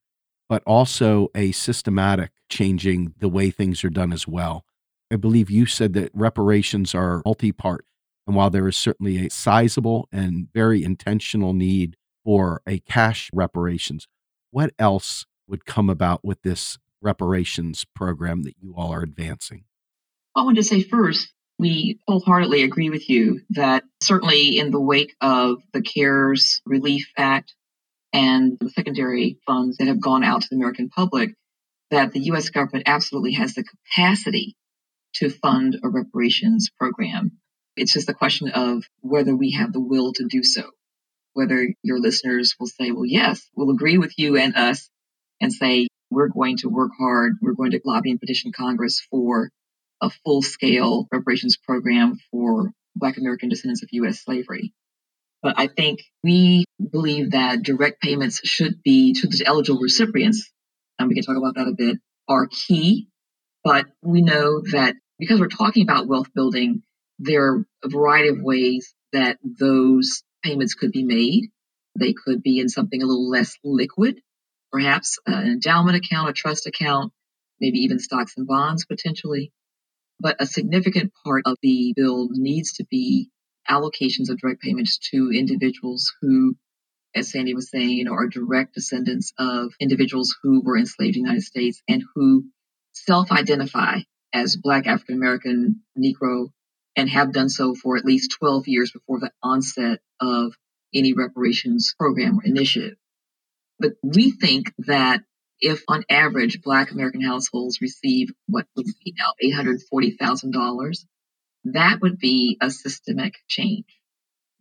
but also a systematic changing the way things are done as well. I believe you said that reparations are multi part. And while there is certainly a sizable and very intentional need for a cash reparations, what else would come about with this reparations program that you all are advancing? I want to say first, we wholeheartedly agree with you that certainly in the wake of the CARES Relief Act and the secondary funds that have gone out to the American public, that the U.S. government absolutely has the capacity to fund a reparations program. It's just a question of whether we have the will to do so. Whether your listeners will say, well, yes, we'll agree with you and us and say, we're going to work hard. We're going to lobby and petition Congress for a full scale reparations program for Black American descendants of U.S. slavery. But I think we believe that direct payments should be to the eligible recipients, and we can talk about that a bit, are key. But we know that because we're talking about wealth building, there are a variety of ways that those payments could be made. They could be in something a little less liquid, perhaps uh, an endowment account, a trust account, maybe even stocks and bonds potentially. But a significant part of the bill needs to be allocations of direct payments to individuals who, as Sandy was saying, you know, are direct descendants of individuals who were enslaved in the United States and who self-identify as Black African American, Negro, and have done so for at least 12 years before the onset of any reparations program or initiative. But we think that if on average Black American households receive what would be now $840,000, that would be a systemic change.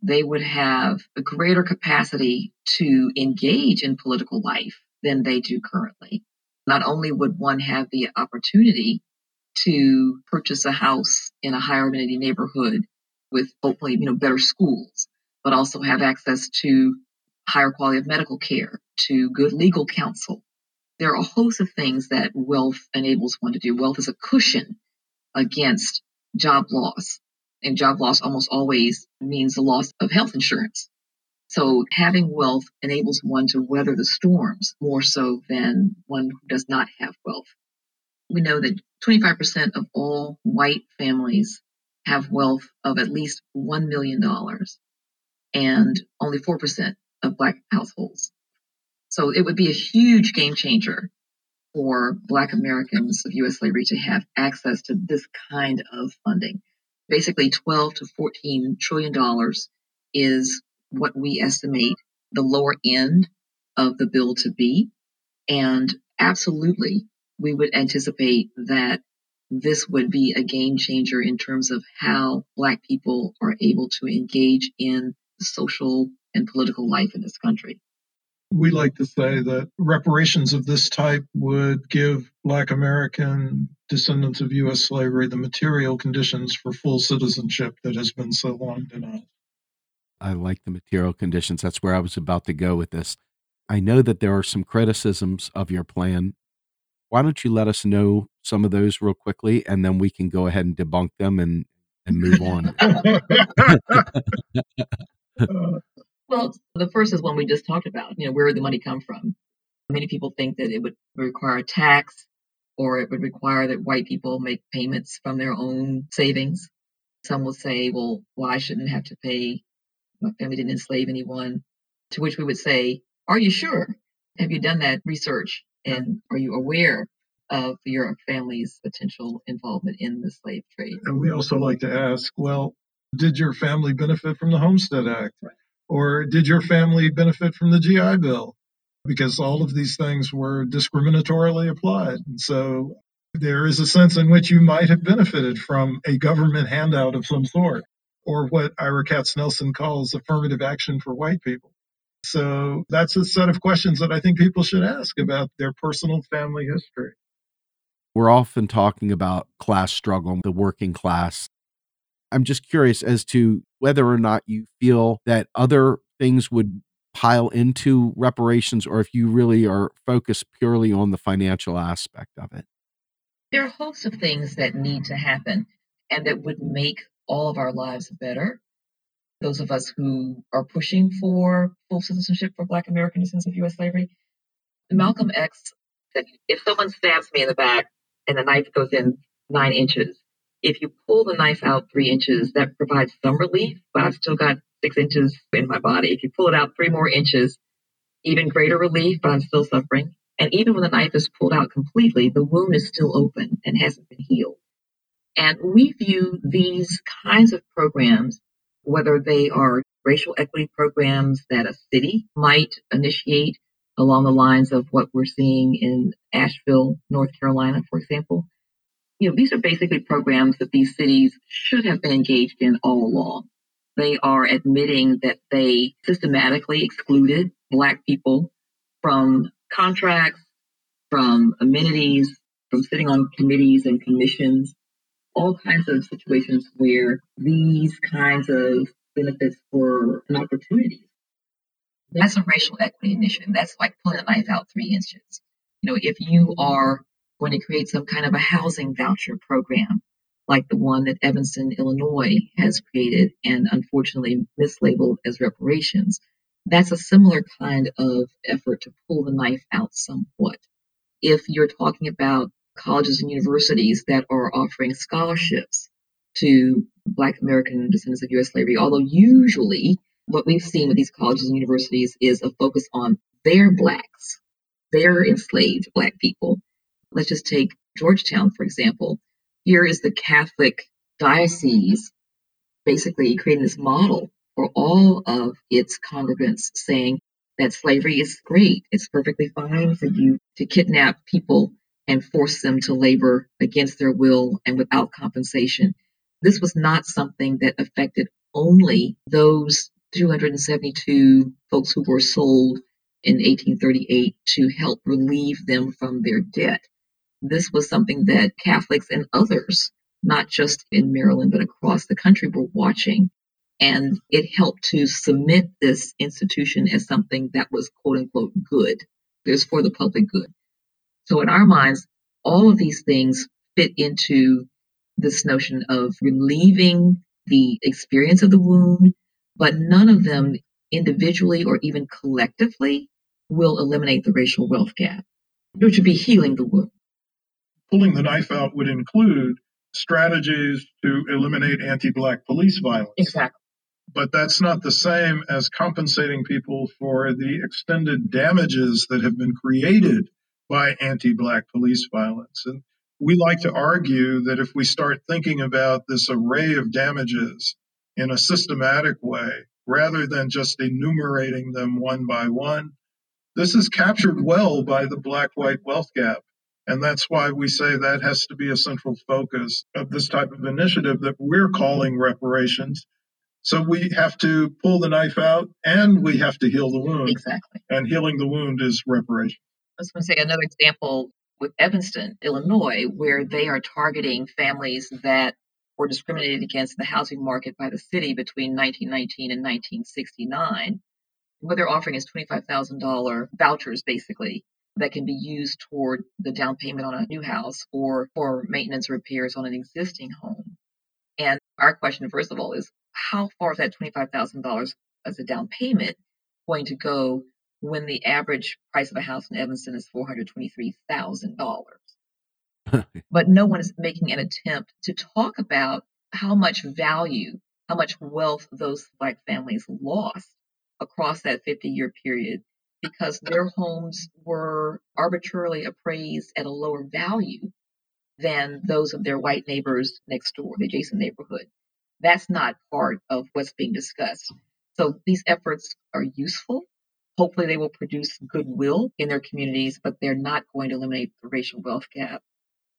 They would have a greater capacity to engage in political life than they do currently. Not only would one have the opportunity to purchase a house in a higher amenity neighborhood with hopefully, you know, better schools, but also have access to higher quality of medical care, to good legal counsel, there are a host of things that wealth enables one to do. Wealth is a cushion against job loss. And job loss almost always means the loss of health insurance. So having wealth enables one to weather the storms more so than one who does not have wealth. We know that 25% of all white families have wealth of at least $1 million and only 4% of black households so it would be a huge game changer for Black Americans of U.S. slavery to have access to this kind of funding. Basically, 12 to 14 trillion dollars is what we estimate the lower end of the bill to be. And absolutely, we would anticipate that this would be a game changer in terms of how Black people are able to engage in social and political life in this country. We like to say that reparations of this type would give Black American descendants of U.S. slavery the material conditions for full citizenship that has been so long denied. I like the material conditions. That's where I was about to go with this. I know that there are some criticisms of your plan. Why don't you let us know some of those real quickly, and then we can go ahead and debunk them and and move on. well, the first is one we just talked about. You know, where would the money come from? Many people think that it would require a tax, or it would require that white people make payments from their own savings. Some will say, well, why shouldn't have to pay? My family didn't enslave anyone. To which we would say, are you sure? Have you done that research? And are you aware of your family's potential involvement in the slave trade? And we also like to ask, well, did your family benefit from the Homestead Act? Right. Or did your family benefit from the GI Bill? Because all of these things were discriminatorily applied. And so there is a sense in which you might have benefited from a government handout of some sort, or what Ira Katznelson calls affirmative action for white people. So that's a set of questions that I think people should ask about their personal family history. We're often talking about class struggle, the working class. I'm just curious as to whether or not you feel that other things would pile into reparations or if you really are focused purely on the financial aspect of it. There are a host of things that need to happen and that would make all of our lives better those of us who are pushing for full citizenship for Black American descendants of U.S. slavery. Mm-hmm. Malcolm X said, if someone stabs me in the back and the knife goes in nine inches, if you pull the knife out three inches, that provides some relief, but I've still got six inches in my body. If you pull it out three more inches, even greater relief, but I'm still suffering. And even when the knife is pulled out completely, the wound is still open and hasn't been healed. And we view these kinds of programs whether they are racial equity programs that a city might initiate along the lines of what we're seeing in Asheville, North Carolina, for example. You know, these are basically programs that these cities should have been engaged in all along. They are admitting that they systematically excluded Black people from contracts, from amenities, from sitting on committees and commissions, all kinds of situations where these kinds of benefits were an opportunity. That's a racial equity initiative. That's like pulling a knife out three inches. You know, if you are going to create some kind of a housing voucher program, like the one that Evanston, Illinois has created and unfortunately mislabeled as reparations, that's a similar kind of effort to pull the knife out somewhat. If you're talking about colleges and universities that are offering scholarships to Black American descendants of U.S. slavery, although usually what we've seen with these colleges and universities is a focus on their Blacks, their enslaved Black people. Let's just take Georgetown, for example. Here is the Catholic diocese basically creating this model for all of its congregants saying that slavery is great. It's perfectly fine for you to kidnap people and force them to labor against their will and without compensation. This was not something that affected only those 272 folks who were sold in 1838 to help relieve them from their debt. This was something that Catholics and others, not just in Maryland, but across the country, were watching. And it helped to cement this institution as something that was quote unquote good. It was for the public good. So in our minds, all of these things fit into this notion of relieving the experience of the wound, but none of them individually or even collectively will eliminate the racial wealth gap, which would be healing the wound. Pulling the knife out would include strategies to eliminate anti Black police violence. Exactly. But that's not the same as compensating people for the extended damages that have been created by anti Black police violence. And we like to argue that if we start thinking about this array of damages in a systematic way, rather than just enumerating them one by one, this is captured well by the black white wealth gap. And that's why we say that has to be a central focus of this type of initiative that we're calling reparations. So we have to pull the knife out and we have to heal the wound. Exactly. And healing the wound is reparation. Was going to say another example with Evanston, Illinois, where they are targeting families that were discriminated against in the housing market by the city between 1919 and 1969. What they're offering is $25,000 vouchers, basically, that can be used toward the down payment on a new house or for maintenance repairs on an existing home. And our question, first of all, is how far is that $25,000 as a down payment going to go when the average price of a house in Evanston is $423,000? but no one is making an attempt to talk about how much value, how much wealth those black families lost across that 50 year period because their homes were arbitrarily appraised at a lower value than those of their white neighbors next door, the adjacent neighborhood. That's not part of what's being discussed. So these efforts are useful. Hopefully, they will produce goodwill in their communities, but they're not going to eliminate the racial wealth gap.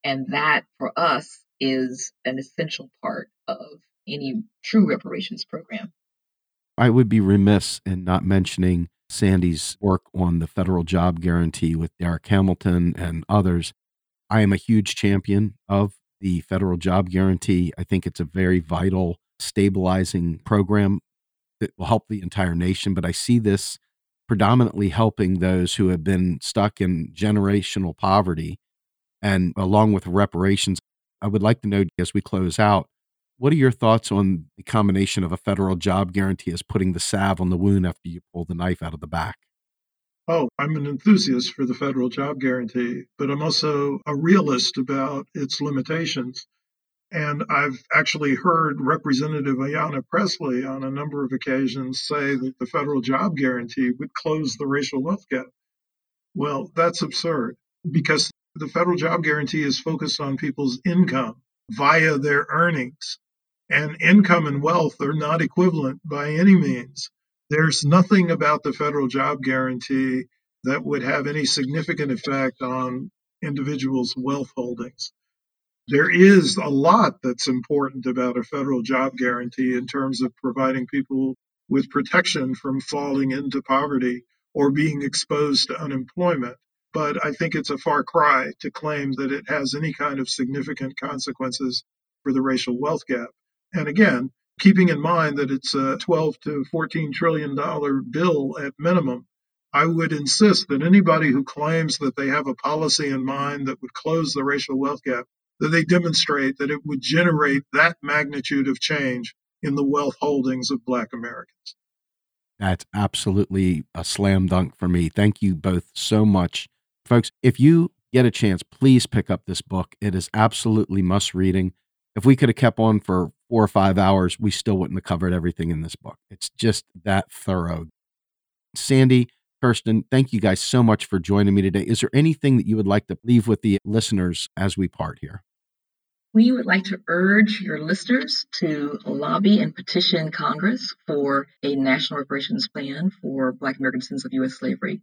And that, for us, is an essential part of any true reparations program. I would be remiss in not mentioning Sandy's work on the federal job guarantee with Darrick Hamilton and others. I am a huge champion of the federal job guarantee. I think it's a very vital stabilizing program that will help the entire nation, but I see this predominantly helping those who have been stuck in generational poverty. And along with reparations, I would like to know as we close out what are your thoughts on the combination of a federal job guarantee as putting the salve on the wound after you pull the knife out of the back? Oh, I'm an enthusiast for the federal job guarantee, but I'm also a realist about its limitations. And I've actually heard Representative Ayanna Pressley on a number of occasions say that the federal job guarantee would close the racial wealth gap. Well, that's absurd because the federal job guarantee is focused on people's income via their earnings and income and wealth are not equivalent by any means. There's nothing about the federal job guarantee that would have any significant effect on individuals' wealth holdings. There is a lot that's important about a federal job guarantee in terms of providing people with protection from falling into poverty or being exposed to unemployment. But I think it's a far cry to claim that it has any kind of significant consequences for the racial wealth gap. And again, keeping in mind that it's a 12 to 14 trillion dollar bill at minimum, I would insist that anybody who claims that they have a policy in mind that would close the racial wealth gap, that they demonstrate that it would generate that magnitude of change in the wealth holdings of Black Americans. That's absolutely a slam dunk for me. Thank you both so much. Folks, if you get a chance, please pick up this book. It is absolutely must reading. If we could have kept on for four or five hours, we still wouldn't have covered everything in this book. It's just that thorough. Sandy, Kirsten, thank you guys so much for joining me today. Is there anything that you would like to leave with the listeners as we part here? We would like to urge your listeners to lobby and petition Congress for a national reparations plan for Black American descendants of U.S. slavery.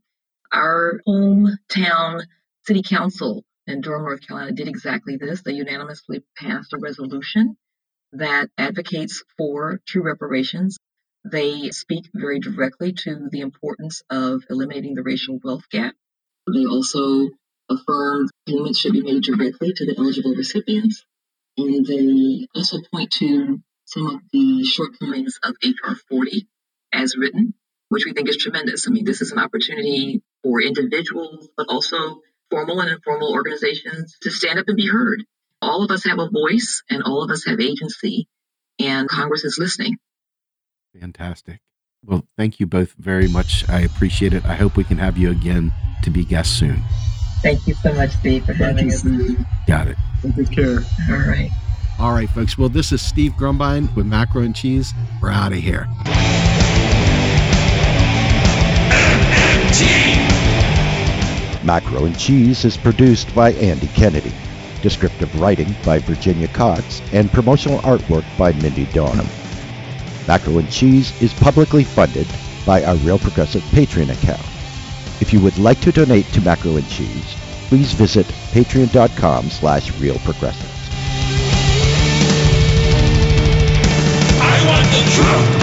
Our hometown city council in Durham, North Carolina did exactly this. They unanimously passed a resolution that advocates for true reparations. They speak very directly to the importance of eliminating the racial wealth gap. They also affirm payments should be made directly to the eligible recipients. And they also point to some of the shortcomings of HR 40 as written, which we think is tremendous. I mean, this is an opportunity for individuals, but also formal and informal organizations to stand up and be heard all of us have a voice and all of us have agency, and Congress is listening. Fantastic. Well, thank you both very much. I appreciate it. I hope we can have you again to be guests soon. Thank you so much, Steve, for having us. Got it. Take care. All right. All right, folks. Well, this is Steve Grumbine with Macro and Cheese. We're out of here. Macro and Cheese is produced by Andy Kennedy. Descriptive writing by Virginia Cox, and promotional artwork by Mindy Donham. Macro and Cheese is publicly funded by our Real Progressive Patreon account. If you would like to donate to Macro and Cheese, please visit patreon.com slash realprogressives. I want the truth!